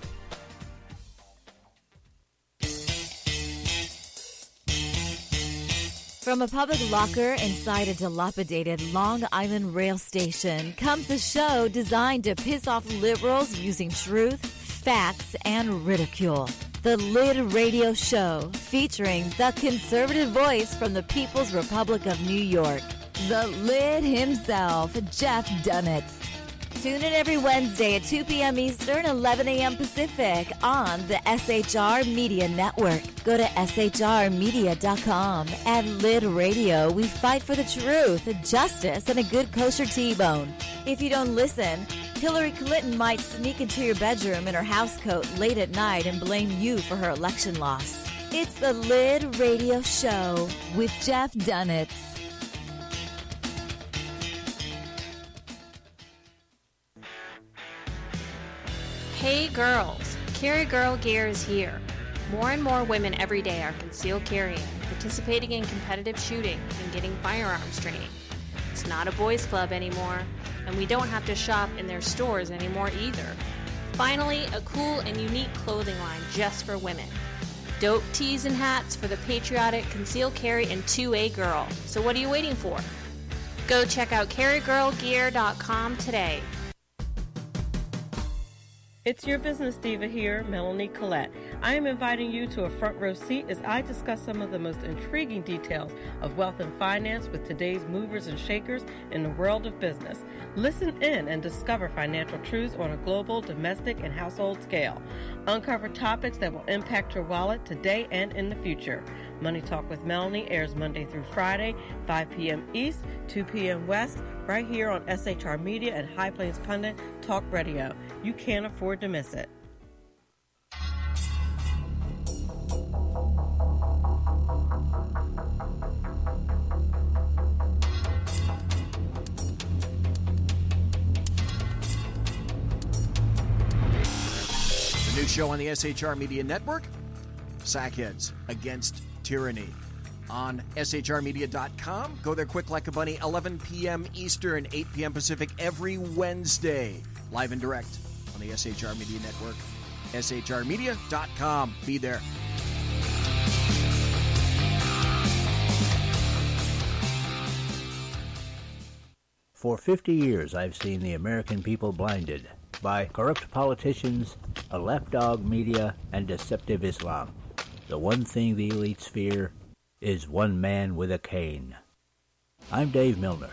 From a public locker inside a dilapidated Long Island rail station comes a show designed to piss off liberals using truth, facts, and ridicule. The Lid Radio Show, featuring the conservative voice from the People's Republic of New York, the Lid himself, Jeff Dunetz. Tune in every Wednesday at 2 p.m. Eastern, 11 a.m. Pacific on the SHR Media Network. Go to shrmedia.com. At Lid Radio, we fight for the truth, justice, and a good kosher T-bone. If you don't listen, Hillary Clinton might sneak into your bedroom in her housecoat late at night and blame you for her election loss. It's the Lid Radio Show with Jeff Dunetz. Hey girls, Carry Girl Gear is here. More and more women every day are concealed carrying, participating in competitive shooting, and getting firearms training. It's not a boys' club anymore, and we don't have to shop in their stores anymore either. Finally, a cool and unique clothing line just for women. Dope tees and hats for the patriotic concealed carry and 2A girl. So what are you waiting for? Go check out carrygirlgear.com today. It's your business diva here, Melanie Collette. I am inviting you to a front row seat as I discuss some of the most intriguing details of wealth and finance with today's movers and shakers in the world of business. Listen in and discover financial truths on a global, domestic, and household scale. Uncover topics that will impact your wallet today and in the future. Money Talk with Melanie airs Monday through Friday, 5 p.m. East, 2 p.m. West, right here on SHR Media and High Plains Pundit Talk Radio. You can't afford to miss it. The new show on the SHR Media Network Sackheads Against Tyranny. On shrmedia.com. Go there quick like a bunny, 11 p.m. Eastern, 8 p.m. Pacific every Wednesday. Live and direct on the SHR Media Network. shrmedia.com. Be there. For 50 years, I've seen the American people blinded by corrupt politicians, a lapdog media, and deceptive Islam. The one thing the elites fear is one man with a cane. I'm Dave Milner.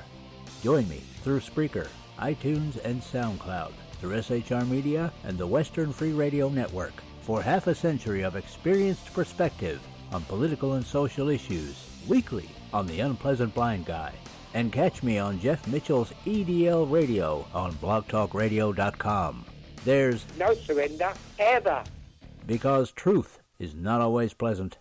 Join me through Spreaker, iTunes, and SoundCloud, through SHR Media and the Western Free Radio Network for half a century of experienced perspective on political and social issues, weekly on The Unpleasant Blind Guy. And catch me on Jeff Mitchell's EDL Radio on blogtalkradio.com. There's No surrender, ever. because truth is not always pleasant.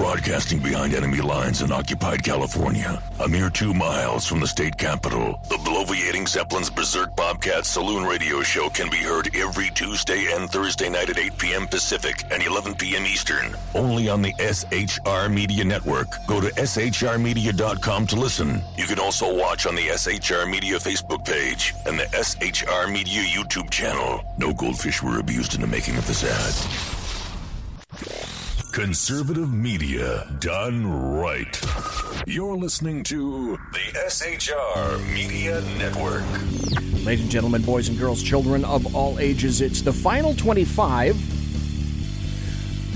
Broadcasting behind enemy lines in occupied California, a mere two miles from the state capital, the bloviating Zeppelin's Berserk Bobcat Saloon radio show can be heard every Tuesday and Thursday night at 8 p.m. Pacific and 11 p.m. Eastern, only on the SHR Media Network. Go to shrmedia.com to listen. You can also watch on the SHR Media Facebook page and the SHR Media YouTube channel. No goldfish were abused in the making of this ad. Conservative media done right. You're listening to the SHR Media Network. Ladies and gentlemen, boys and girls, children of all ages, it's the final 25.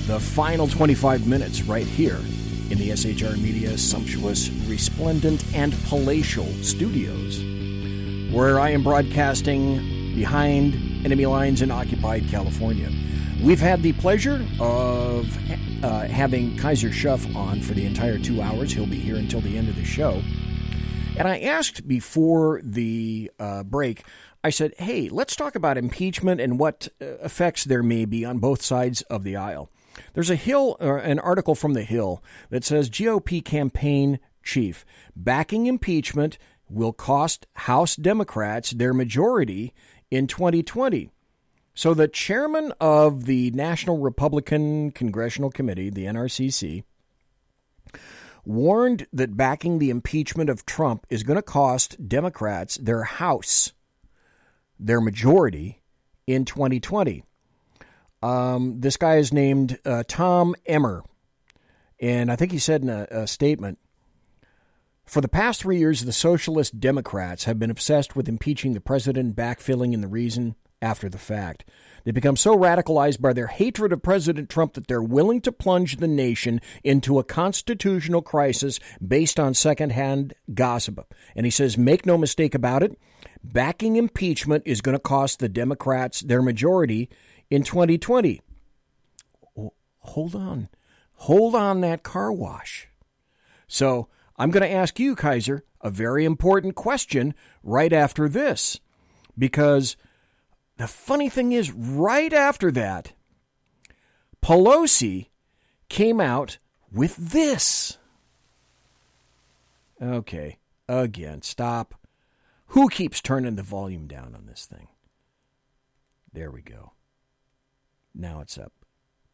The final 25 minutes right here in the SHR Media sumptuous, resplendent, and palatial studios, where I am broadcasting behind enemy lines in occupied California. We've had the pleasure of uh, having Kaiser Schuff on for the entire two hours. He'll be here until the end of the show. And I asked before the uh, break, I said, hey, let's talk about impeachment and what uh, effects there may be on both sides of the aisle. There's a Hill, or an article from the Hill that says GOP campaign chief backing impeachment will cost House Democrats their majority in 2020. So, the chairman of the National Republican Congressional Committee, the NRCC, warned that backing the impeachment of Trump is going to cost Democrats their House, their majority in 2020. Um, this guy is named uh, Tom Emmer, and I think he said in a, a statement for the past three years, the Socialist Democrats have been obsessed with impeaching the president, backfilling in the reason after the fact. They become so radicalized by their hatred of President Trump that they're willing to plunge the nation into a constitutional crisis based on secondhand gossip. And he says, make no mistake about it, backing impeachment is going to cost the Democrats their majority in 2020. Hold on. Hold on that car wash. So I'm going to ask you, Kaiser, a very important question right after this. Because the funny thing is, right after that, Pelosi came out with this. Okay, again, stop. Who keeps turning the volume down on this thing? There we go. Now it's up.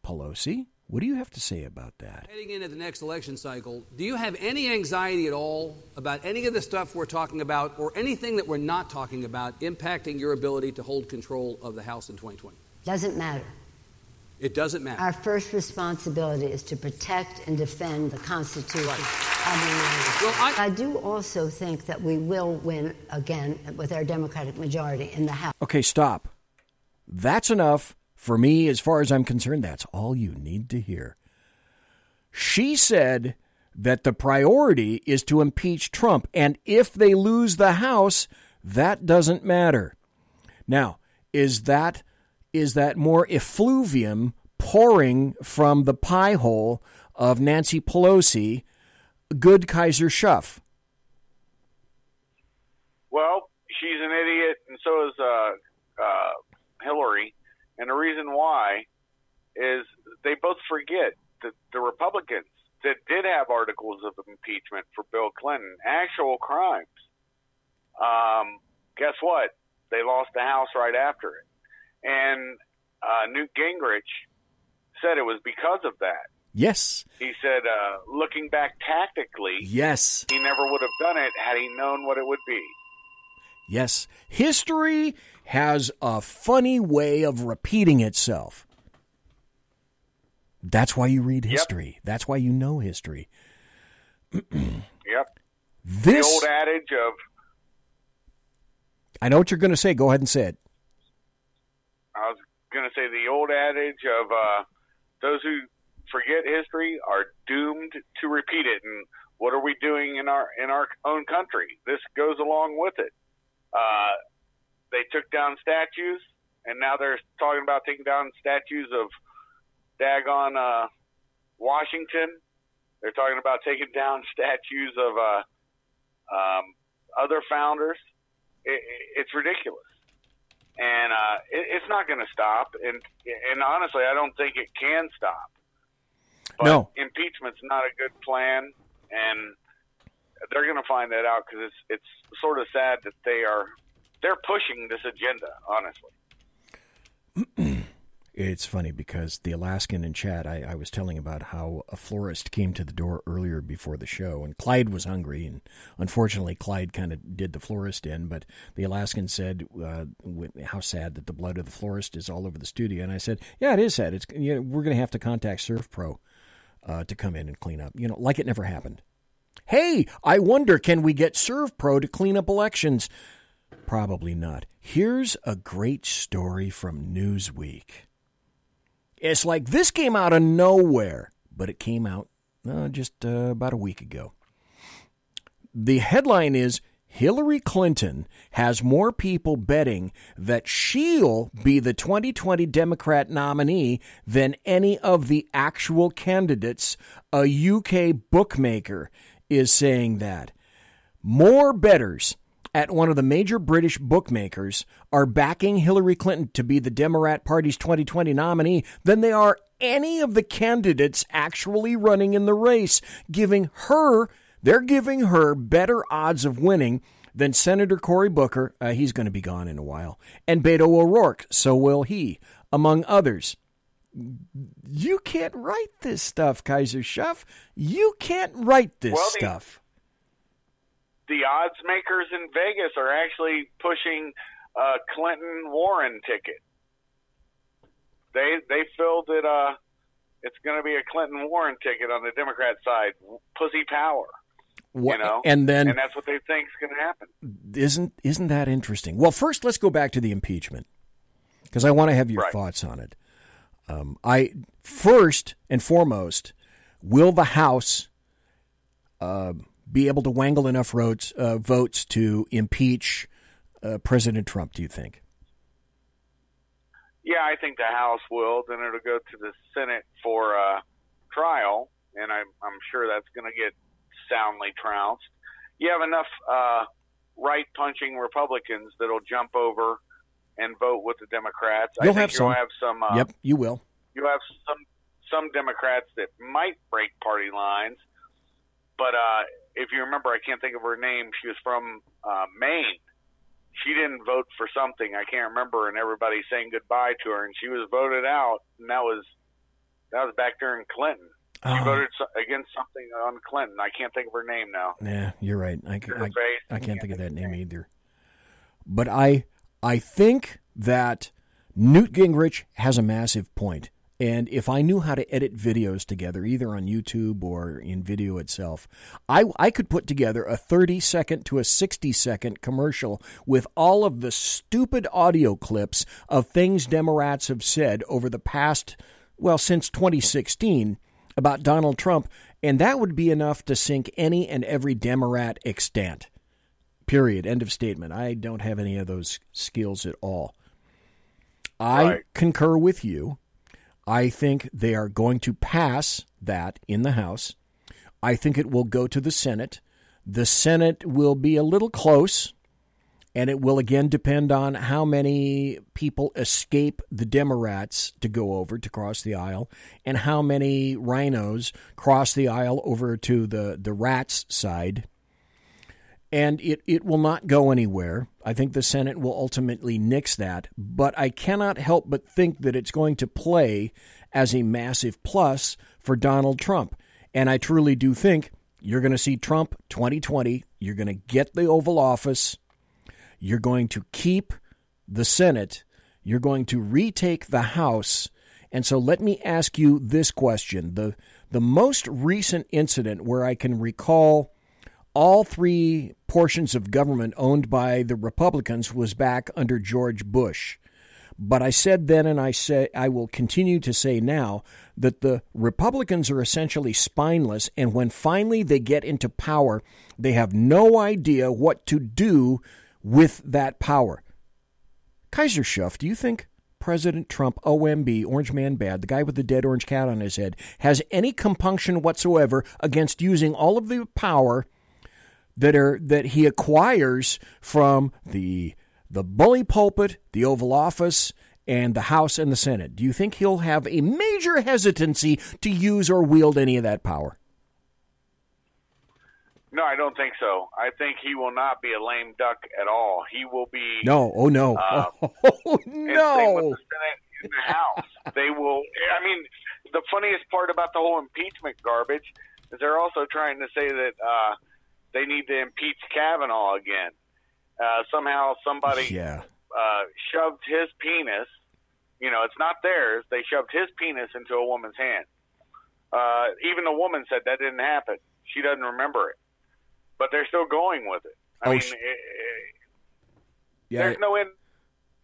Pelosi, what do you have to say about that? Heading into the next election cycle, do you have any anxiety at all about any of the stuff we're talking about or anything that we're not talking about impacting your ability to hold control of the House in 2020? Doesn't matter. It doesn't matter. Our first responsibility is to protect and defend the Constitution right. of the United States. Well, I, I do also think that we will win again with our Democratic majority in the House. Okay, stop. That's enough for me, as far as I'm concerned, that's all you need to hear. She said that the priority is to impeach Trump, and if they lose the House, that doesn't matter. Now, is that is that more effluvium pouring from the pie hole of Nancy Pelosi, good Kaiser Schuff? Well, she's an idiot, and so is uh, uh, Hillary. And the reason why is they both forget that the Republicans that did have articles of impeachment for Bill Clinton, actual crimes. Um, guess what? They lost the House right after it. And uh, Newt Gingrich said it was because of that. Yes. He said, uh, looking back tactically, yes, he never would have done it had he known what it would be. Yes, history has a funny way of repeating itself. That's why you read history. Yep. That's why you know history. yep. This the old adage of I know what you're going to say. Go ahead and say it. I was going to say the old adage of uh, those who forget history are doomed to repeat it. And what are we doing in our in our own country? This goes along with it. Uh, they took down statues, and now they're talking about taking down statues of Dagon uh, Washington. They're talking about taking down statues of uh, um, other founders. It, it's ridiculous, and uh, it, it's not going to stop. And and honestly, I don't think it can stop. But No. impeachment's not a good plan, and they're going to find that out because it's it's sort of sad that they are they're pushing this agenda. Honestly, It's funny because the Alaskan in chat, I, I was telling about how a florist came to the door earlier before the show, and Clyde was hungry, and unfortunately, Clyde kind of did the florist in. But the Alaskan said, uh, "How sad that the blood of the florist is all over the studio." And I said, "Yeah, it is sad. It's you know, we're going to have to contact Servpro uh, to come in and clean up. You know, like it never happened." Hey, I wonder, can we get Servpro to clean up elections? Probably not. Here's a great story from Newsweek. It's like this came out of nowhere, but it came out uh, just uh, about a week ago. The headline is Hillary Clinton has more people betting that she'll be the 2020 Democrat nominee than any of the actual candidates. A UK bookmaker is saying that. More bettors at one of the major British bookmakers are backing Hillary Clinton to be the Democrat Party's 2020 nominee than they are any of the candidates actually running in the race, giving her, they're giving her better odds of winning than Senator Cory Booker, uh, he's going to be gone in a while, and Beto O'Rourke, so will he, among others. You can't write this stuff, Kaiser Schuff. You can't write this Well, stuff. The odds makers in Vegas are actually pushing a Clinton Warren ticket. They they feel that uh, it's going to be a Clinton Warren ticket on the Democrat side. Pussy power, What- you know, and then and that's what they think is going to happen. isn't isn't that interesting? Well, first let's go back to the impeachment because I want to have your thoughts on it. Um, I first and foremost, will the House uh, be able to wangle enough votes uh, votes to impeach uh, President Trump? Do you think? Yeah, I think the House will. Then it'll go to the Senate for uh, trial, and I'm, I'm sure that's going to get soundly trounced. You have enough uh, right punching Republicans that'll jump over and vote with the Democrats. You'll I think have some. you'll have some. Uh, yep, you will. You have some some Democrats that might break party lines, but uh, if you remember, I can't think of her name. She was from uh, Maine. She didn't vote for something I can't remember, and everybody saying goodbye to her, and she was voted out. And that was that was back during Clinton. She Oh. voted against something on Clinton. I can't think of her name now. Yeah, you're right. I, I- face. I can't think of that name either. But I I think that Newt Gingrich has a massive point. And if I knew how to edit videos together, either on YouTube or in video itself, I, I could put together a 30 second to a 60 second commercial with all of the stupid audio clips of things Democrats have said over the past, well, since 2016 about Donald Trump, and that would be enough to sink any and every Democrat extant. Period. End of statement. I don't have any of those skills at all. I Right. concur with you. I think they are going to pass that in the House. I think it will go to the Senate. The Senate will be a little close, and it will again depend on how many people escape the Democrats to go over to cross the aisle, and how many rhinos cross the aisle over to the, the rats side. And it, it will not go anywhere. I think the Senate will ultimately nix that, but I cannot help but think that it's going to play as a massive plus for Donald Trump. And I truly do think you're going to see Trump 2020. You're going to get the Oval Office. You're going to keep the Senate. You're going to retake the House. And so let me ask you this question. The, the most recent incident where I can recall all three portions of government owned by the Republicans was back under George Bush. But I said then, and I say I will continue to say now that the Republicans are essentially spineless, and when finally they get into power, they have no idea what to do with that power. Kaiser Schuff, do you think President Trump, OMB, Orange Man Bad, the guy with the dead orange cat on his head, has any compunction whatsoever against using all of the power that are that he acquires from the the bully pulpit, the Oval Office, and the House and the Senate, do you think he'll have a major hesitancy to use or wield any of that power? No, I don't think so. I think he will not be a lame duck at all. He will be. No, oh no, uh, oh no. The the House, they will. I mean, the funniest part about the whole impeachment garbage is they're also trying to say that uh, they need to impeach Kavanaugh again. Uh, somehow, somebody yeah. uh, shoved his penis. You know, it's not theirs. They shoved his penis into a woman's hand. Uh, even the woman said that didn't happen. She doesn't remember it but they're still going with it. I Oh, mean, sh- it, it, Yeah, there's no end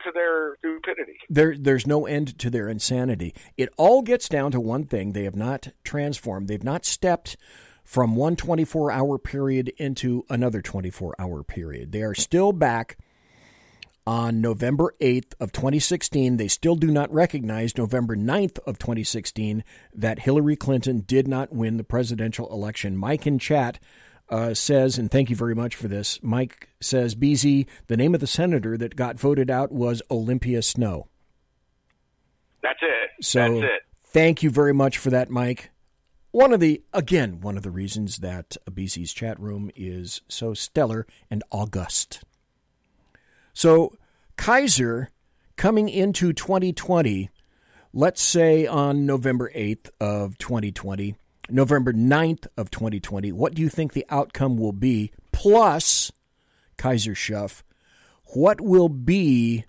to their stupidity. There, there's no end to their insanity. It all gets down to one thing: they have not transformed. They've not stepped from one 24 hour period into another 24 hour period. They are still back on November 8th of 2016. They still do not recognize November 9th of 2016 that Hillary Clinton did not win the presidential election. Mike in chat uh, says, and thank you very much for this. Mike says, BZ, the name of the senator that got voted out was Olympia Snowe. That's it. So That's it. thank you very much for that, Mike. One of the, again, one of the reasons that BZ's chat room is so stellar and august. So, Kaiser coming into 2020, let's say on November 8th of 2020, November 9th of 2020, what do you think the outcome will be? Plus, Kaiser Schuff, what will be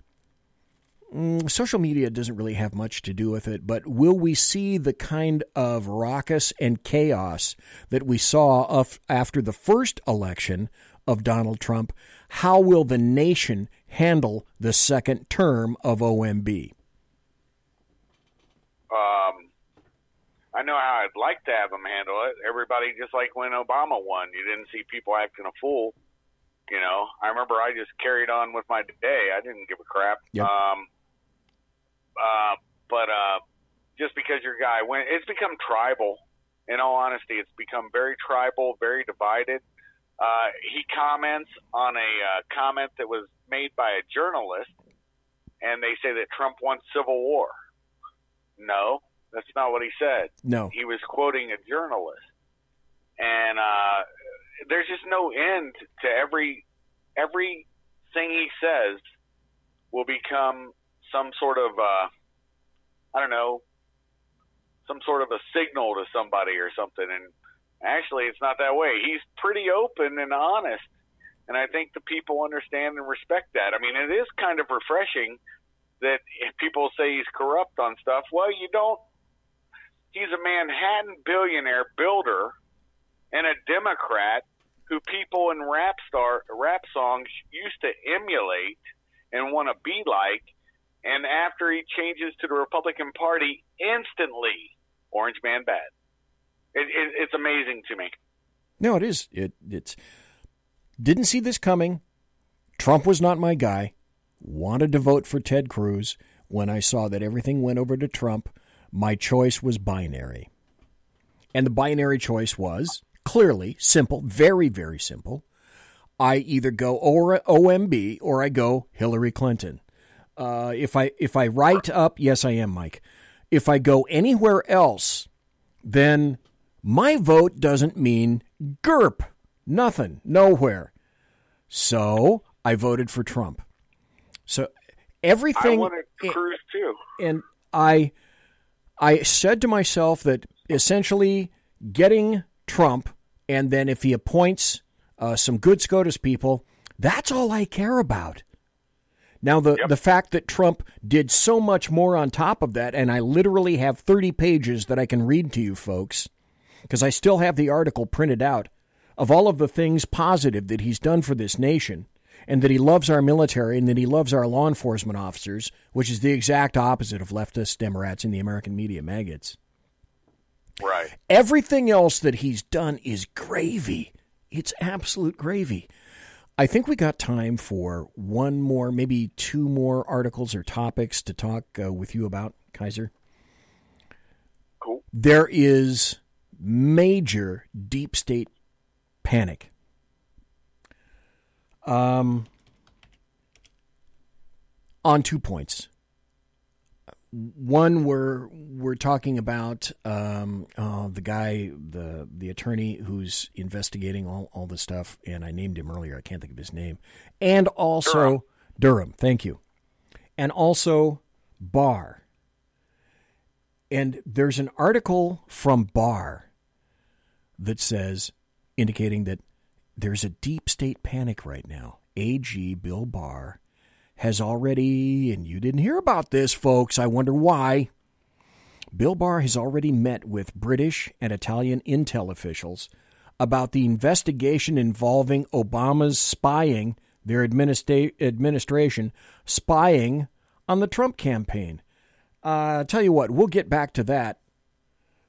social media doesn't really have much to do with it, but will we see the kind of raucous and chaos that we saw of, after the first election of Donald Trump? How will the nation handle the second term of OMB? Um, I know how I'd like to have them handle it. Everybody, just like when Obama won, you didn't see people acting a fool. You know, I remember I just carried on with my day. I didn't give a crap. Yep. Um, uh, but uh, just because your guy went, it's become tribal. In all honesty, it's become very tribal, very divided. Uh, he comments on a uh, comment that was made by a journalist, and they say that Trump wants civil war. No, that's not what he said. No. He was quoting a journalist. And uh, there's just no end to every everything he says will become some sort of uh, I don't know, some sort of a signal to somebody or something. And actually, it's not that way. He's pretty open and honest, and I think the people understand and respect that. I mean, it is kind of refreshing that if people say he's corrupt on stuff. Well, you don't. He's a Manhattan billionaire builder and a Democrat who people in rap star rap songs used to emulate and want to be like. And after he changes to the Republican Party, instantly Orange Man bad. It, it, it's amazing to me. No, it is. It it's didn't see this coming. Trump was not my guy. Wanted to vote for Ted Cruz. When I saw that everything went over to Trump, my choice was binary. And the binary choice was clearly simple, very, very simple. I either go OMB or I go Hillary Clinton. Uh, if I if I write up, yes, I am, Mike. If I go anywhere else, then my vote doesn't mean GERP. Nothing. Nowhere. So I voted for Trump. So everything. I wanted Cruz too. And I, I said to myself that essentially getting Trump, and then if he appoints uh, some good SCOTUS people, that's all I care about. Now, the, the fact that Trump did so much more on top of that, and I literally have 30 pages that I can read to you folks, because I still have the article printed out of all of the things positive that he's done for this nation, and that he loves our military and that he loves our law enforcement officers, which is the exact opposite of leftist Democrats and the American media maggots. Right. Everything else that he's done is gravy. It's absolute gravy. I think we got time for one more, maybe two more articles or topics to talk uh, with you about, Kaiser. Cool. There is major deep state panic. Um, on two points. One we're we're talking about um, uh, the guy, the the attorney who's investigating all all the stuff, and I named him earlier. I can't think of his name, and also Durham. Durham thank you, and also Barr. And there's an article from Barr that says, indicating that there's a deep state panic right now. AG Bill Barr has already, and you didn't hear about this, folks, I wonder why. Bill Barr has already met with British and Italian intel officials about the investigation involving Obama's spying, their administra- administration spying on the Trump campaign. Uh, tell you what, we'll get back to that.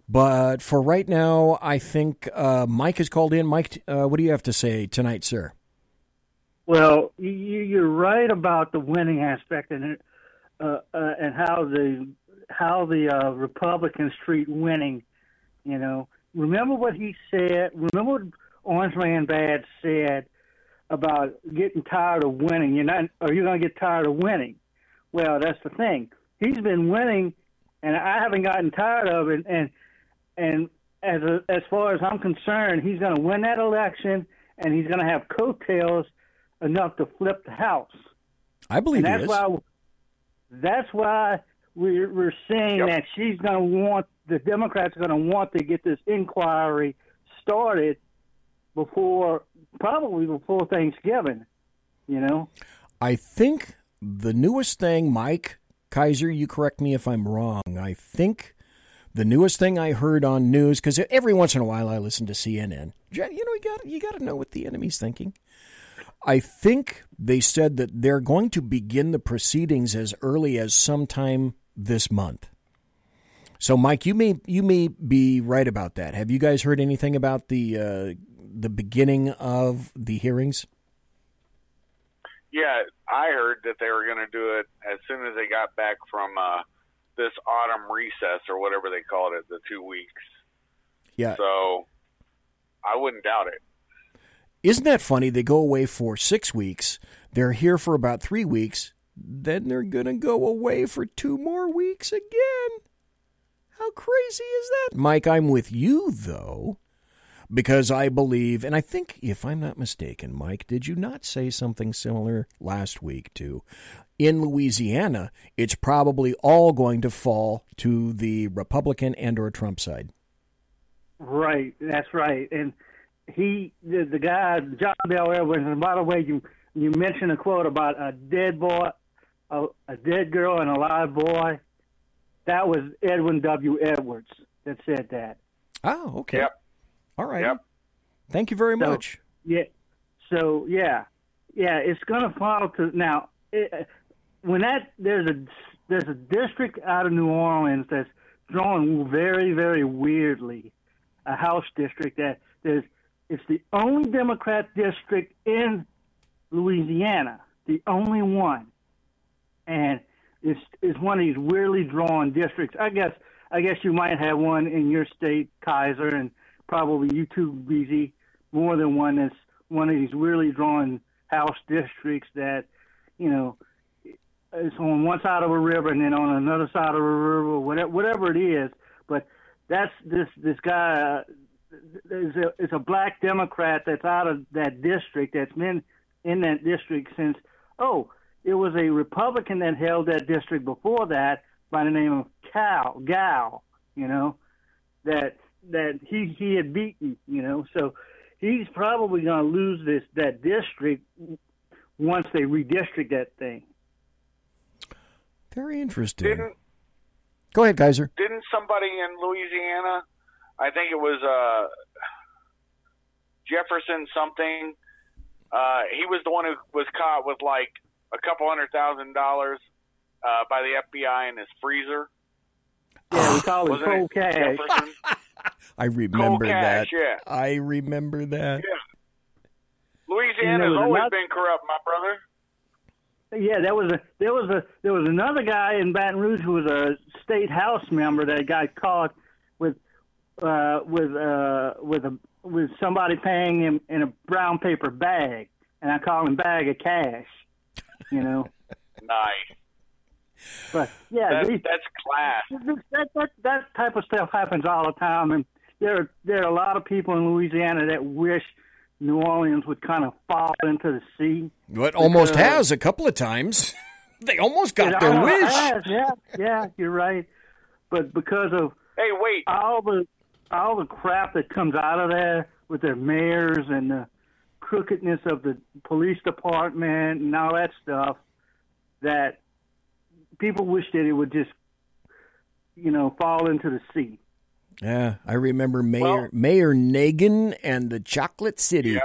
But for right now, I think uh, Mike has called in. Mike, uh, what do you have to say tonight, sir? Well, you, are right about the winning aspect and uh, uh, and how the how the uh, Republicans treat winning. You know, remember what he said. Remember what Orange Man Bad said about getting tired of winning. You're not, are you going to get tired of winning? Well, that's the thing. He's been winning, and I haven't gotten tired of it. And and as a, as far as I'm concerned, he's going to win that election, and he's going to have coattails enough to flip the house. I believe and that's he is. Why, that's why we're, we're saying yep. that she's going to want the Democrats are going to want to get this inquiry started before probably before Thanksgiving. You know, I think the newest thing, Mike Kaiser, you correct me if I'm wrong. I think the newest thing I heard on news because every once in a while I listen to CNN. You know, you got you got to know what the enemy's thinking. I think they said that they're going to begin the proceedings as early as sometime this month. So, Mike, you may you may be right about that. Have you guys heard anything about the uh, the beginning of the hearings? Yeah, I heard that they were going to do it as soon as they got back from uh, this autumn recess or whatever they called it, the two weeks. Yeah. So I wouldn't doubt it. Isn't that funny? They go away for six weeks. They're here for about three weeks. Then they're going to go away for two more weeks again. How crazy is that? Mike, I'm with you, though, because I believe, and I think, if I'm not mistaken, Mike, did you not say something similar last week, too? In Louisiana, it's probably all going to fall to the Republican and or Trump side. Right, that's right. And he the, the guy John Bell Edwards. And by the way, you you mentioned a quote about a dead boy, a, a dead girl, and a live boy. That was Edwin W. Edwards that said that. Oh, okay. Yep. All right. Yep. Thank you very so, much. Yeah. So yeah, yeah, it's going to fall to now. It, when that there's a there's a district out of New Orleans that's drawn very very weirdly, a house district that there's it's the only Democrat district in Louisiana, the only one, and it's it's one of these weirdly drawn districts. I guess I guess you might have one in your state, Kaiser, and probably you too, BZ, more than one that's one of these weirdly drawn house districts that, you know, it's on one side of a river and then on another side of a river, whatever, whatever it is. But that's this this guy is a, is a black Democrat that's out of that district that's been in that district since oh it was a Republican that held that district before that by the name of Cal Gal you know that that he he had beaten you know so he's probably going to lose this that district once they redistrict that thing. Very interesting. Didn't, Go ahead, Kaiser. Didn't somebody in Louisiana I think it was uh, Jefferson something. Uh, he was the one who was caught with like a couple hundred thousand dollars uh, by the FBI in his freezer. Yeah, we call it cold cash. I remember cold that. Cash, yeah. I remember that. Yeah. Louisiana's always been corrupt, my brother. Yeah, there was a there was a there was another guy in Baton Rouge who was a state house member that got caught with uh, with uh, with a with somebody paying him in a brown paper bag, and I call him bag of cash. You know. nice. But yeah, That, they, that's class. that, that that type of stuff happens all the time, and there there are a lot of people in Louisiana that wish New Orleans would kind of fall into the sea. It almost has a couple of times. They almost got It their almost wish. has, yeah, yeah, you're right. But because of Hey, wait. all the all the crap that comes out of there with their mayors and the crookedness of the police department and all that stuff, that people wish that it would just, you know, fall into the sea. Yeah, I remember Mayor Mayor Nagin and the Chocolate City.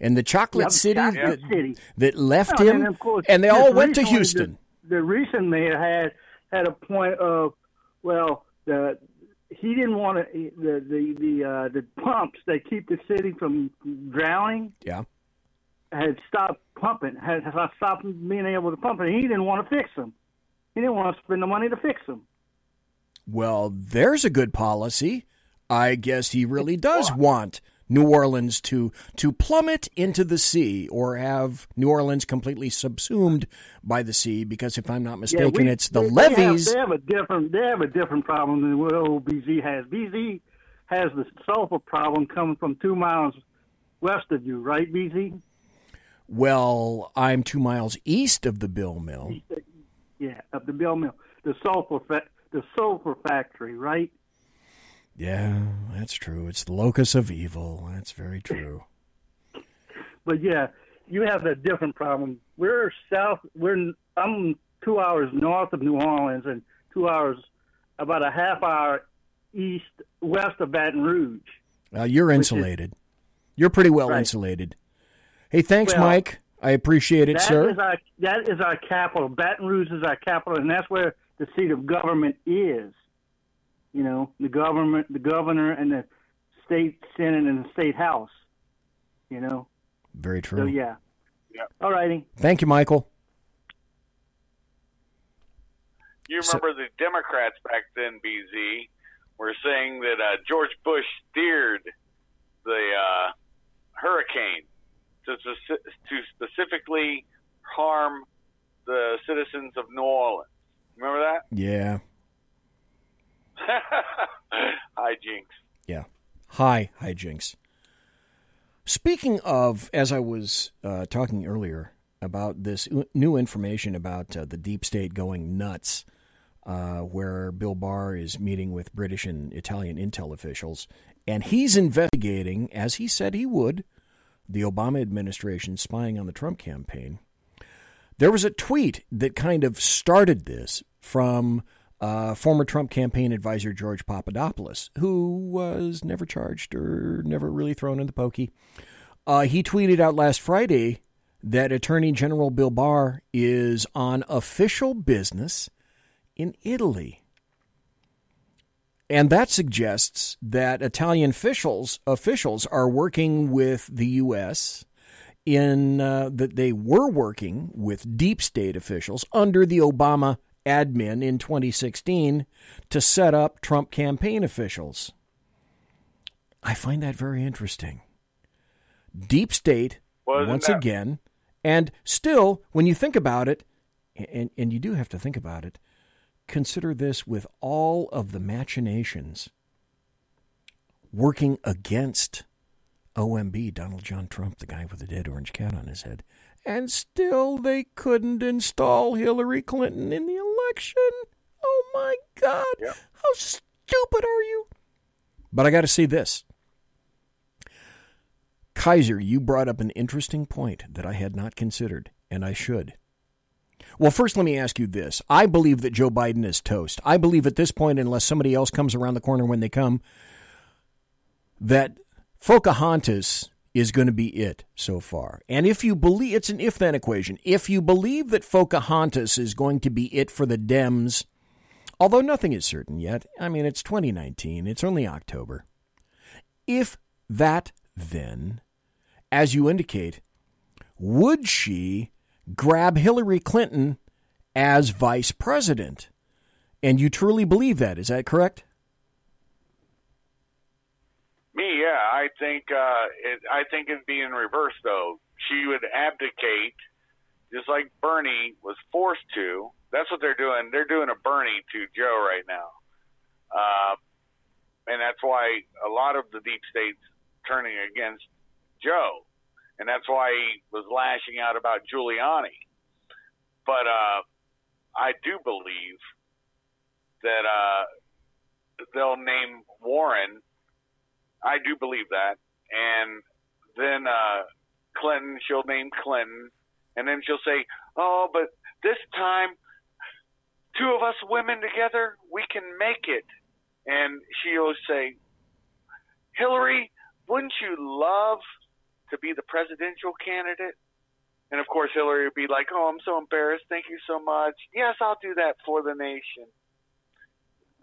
And the Chocolate Yep, City, Chocolate that, City. that left Well, him, and, course, and they all went to Houston. The, the recent mayor had had a point of, well, the he didn't want to the the the uh, the pumps that keep the city from drowning Yeah. had stopped pumping, had, had stopped being able to pump it. He didn't want to fix them. He didn't want to spend the money to fix them. Well, there's a good policy. I guess he really does want New Orleans to to plummet into the sea or have New Orleans completely subsumed by the sea because if I'm not mistaken we- it's the they- levees. They have, they have a different. They have a different problem than what old BZ has. BZ has the sulfur problem coming from two miles west of you, right, BZ? Well, I'm 2 miles east of the Bill Mill. Yeah, of the Bill Mill, the sulfur, fa- the sulfur factory, right? Yeah, that's true. It's the locus of evil. That's very true. But yeah, you have a different problem. We're south. We're I'm two hours north of New Orleans and two hours, about a half hour east west of Baton Rouge. Uh, you're Which is- insulated. You're pretty well Right. insulated. Hey, thanks, Well, Mike. I appreciate it, That sir. is our that is our capital. Baton Rouge is our capital, and that's where the seat of government is. You know, the government, the governor, and the state senate and the state house. You know, Very true. so yeah. Yeah. All righty. Thank you, Michael. You So- remember the Democrats back then, BZ, were saying that uh, George Bush steered the uh, hurricane to, to specifically harm the citizens of New Orleans. Remember that? Yeah. Hijinks. Yeah. Hi, hi hijinks. Speaking of, as I was uh, talking earlier about this new information about uh, the deep state going nuts, uh, where Bill Barr is meeting with British and Italian intel officials, and he's investigating, as he said he would, the Obama administration spying on the Trump campaign. There was a tweet that kind of started this from uh, former Trump campaign advisor George Papadopoulos, who was never charged or never really thrown in the pokey. Uh, he tweeted out last Friday that Attorney General Bill Barr is on official business in Italy. And that suggests that Italian officials officials are working with the U.S. in uh, that they were working with deep state officials under the Obama admin in 2016 to set up Trump campaign officials. I find that very interesting. Deep state once that- again, and still, when you think about it, and, and you do have to think about it, consider this with all of the machinations working against OMB, Donald John Trump, the guy with the dead orange cat on his head. And still they couldn't install Hillary Clinton in the election. Oh my God. How stupid are you? But I got to say this. Kaiser, you brought up an interesting point that I had not considered, and I should. Well, first, let me ask you this. I believe that Joe Biden is toast. I believe at this point, unless somebody else comes around the corner when they come, that Pocahontas is going to be it so far. And if you believe it's an if then equation, if you believe that Pocahontas is going to be it for the Dems, although nothing is certain yet, I mean, it's 2019, it's only October. If that then, as you indicate, would she grab Hillary Clinton as vice president? And you truly believe that, is that correct? Me, yeah, I think uh, it, I think it'd be in reverse though. She would abdicate, just like Bernie was forced to That's what they're doing. They're doing a Bernie to Joe right now, uh, and that's why a lot of the deep states turning against Joe, and that's why he was lashing out about Giuliani. But uh, I do believe that uh, they'll name Warren. I do believe that, and then uh, Clinton, she'll name Clinton, and then she'll say, "Oh, but this time, two of us women together, we can make it." And she'll say, "Hillary, wouldn't you love to be the presidential candidate?" And of course, Hillary would be like, "Oh, I'm so embarrassed. Thank you so much. Yes, I'll do that for the nation."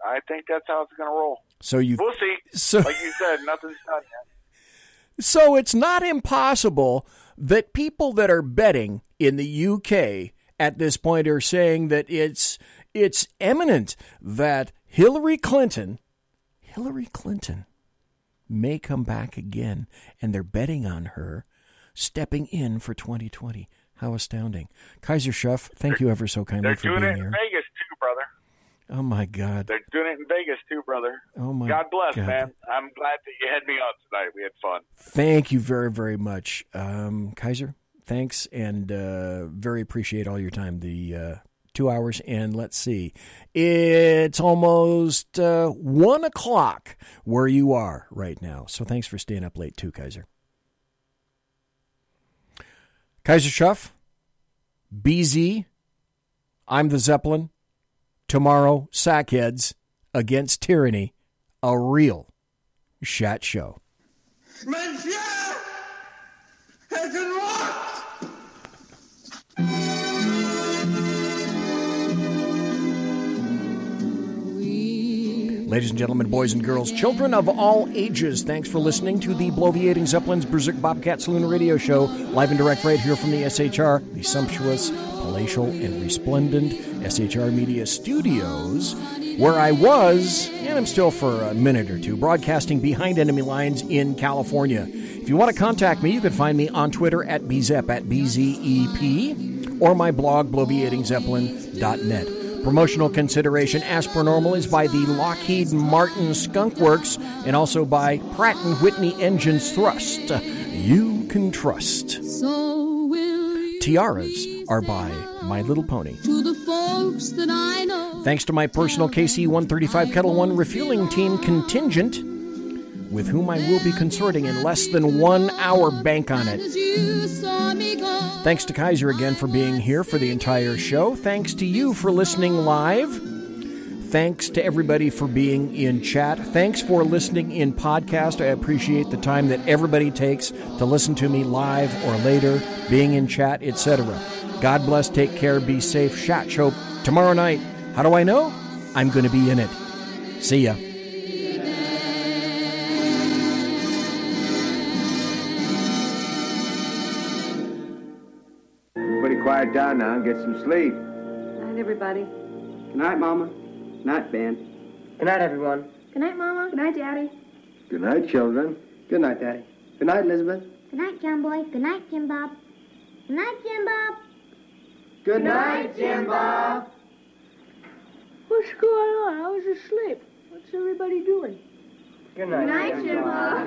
I think that's how it's going to roll. So you we'll see. So, like you said, nothing's done yet. So it's not impossible that people that are betting in the UK at this point are saying that it's it's eminent that Hillary Clinton, Hillary Clinton, may come back again, and they're betting on her stepping in for 2020. How astounding! Kaiser Schuff, thank you ever so kindly They're for doing being it in here. Vegas too, brother. Oh my God! They're doing it in Vegas too, brother. Oh my God God bless, God. man. I'm glad that you had me on tonight. We had fun. Thank you very, very much, um, Kaiser. Thanks, and uh, very appreciate all your time. The uh, two hours, and let's see, it's almost uh, one o'clock where you are right now. So thanks for staying up late too, Kaiser. Kaiser Schuff, BZ, I'm the Zeppelin. Tomorrow, Sackheads against Tyranny, a real Shat Show. Ladies and gentlemen, boys and girls, children of all ages, thanks for listening to the Bloviating Zeppelin's Berserk Bobcat Saloon Radio Show, live and direct right here from the SHR, the sumptuous, palatial, and resplendent SHR Media Studios, where I was, and I'm still for a minute or two, broadcasting behind enemy lines in California. If you want to contact me, you can find me on Twitter at bzep, at bzep, or my blog, bloviatingzeppelin.net. Promotional consideration as per normal is by the Lockheed Martin Skunk Works and also by Pratt & Whitney Engines Thrust. You can trust. Tiaras are by My Little Pony. To the folks that I know. Thanks to my personal KC 135 Ketel One refueling team contingent, with whom I will be consorting in less than one hour. Bank on it. Thanks to Kaiser again for being here for the entire show. Thanks to you for listening live. Thanks to everybody for being in chat. Thanks for listening in podcast. I appreciate the time that everybody takes to listen to me live or later, being in chat, etc. God bless, take care, be safe. Chat show tomorrow night. How do I know? I'm going to be in it. See ya. Everybody quiet down now and get some sleep. Good night, everybody. Good night, Mama. Good night, Ben. Good night, everyone. Good night, Mama. Good night, Daddy. Good night, children. Good night, Daddy. Good night, Elizabeth. Good night, John Boy. Good night, Jim Bob. Good night, Jim Bob. Good night, Jim Bob. What's going on? I was asleep. What's everybody doing? Good night. Good night, Jim Bob.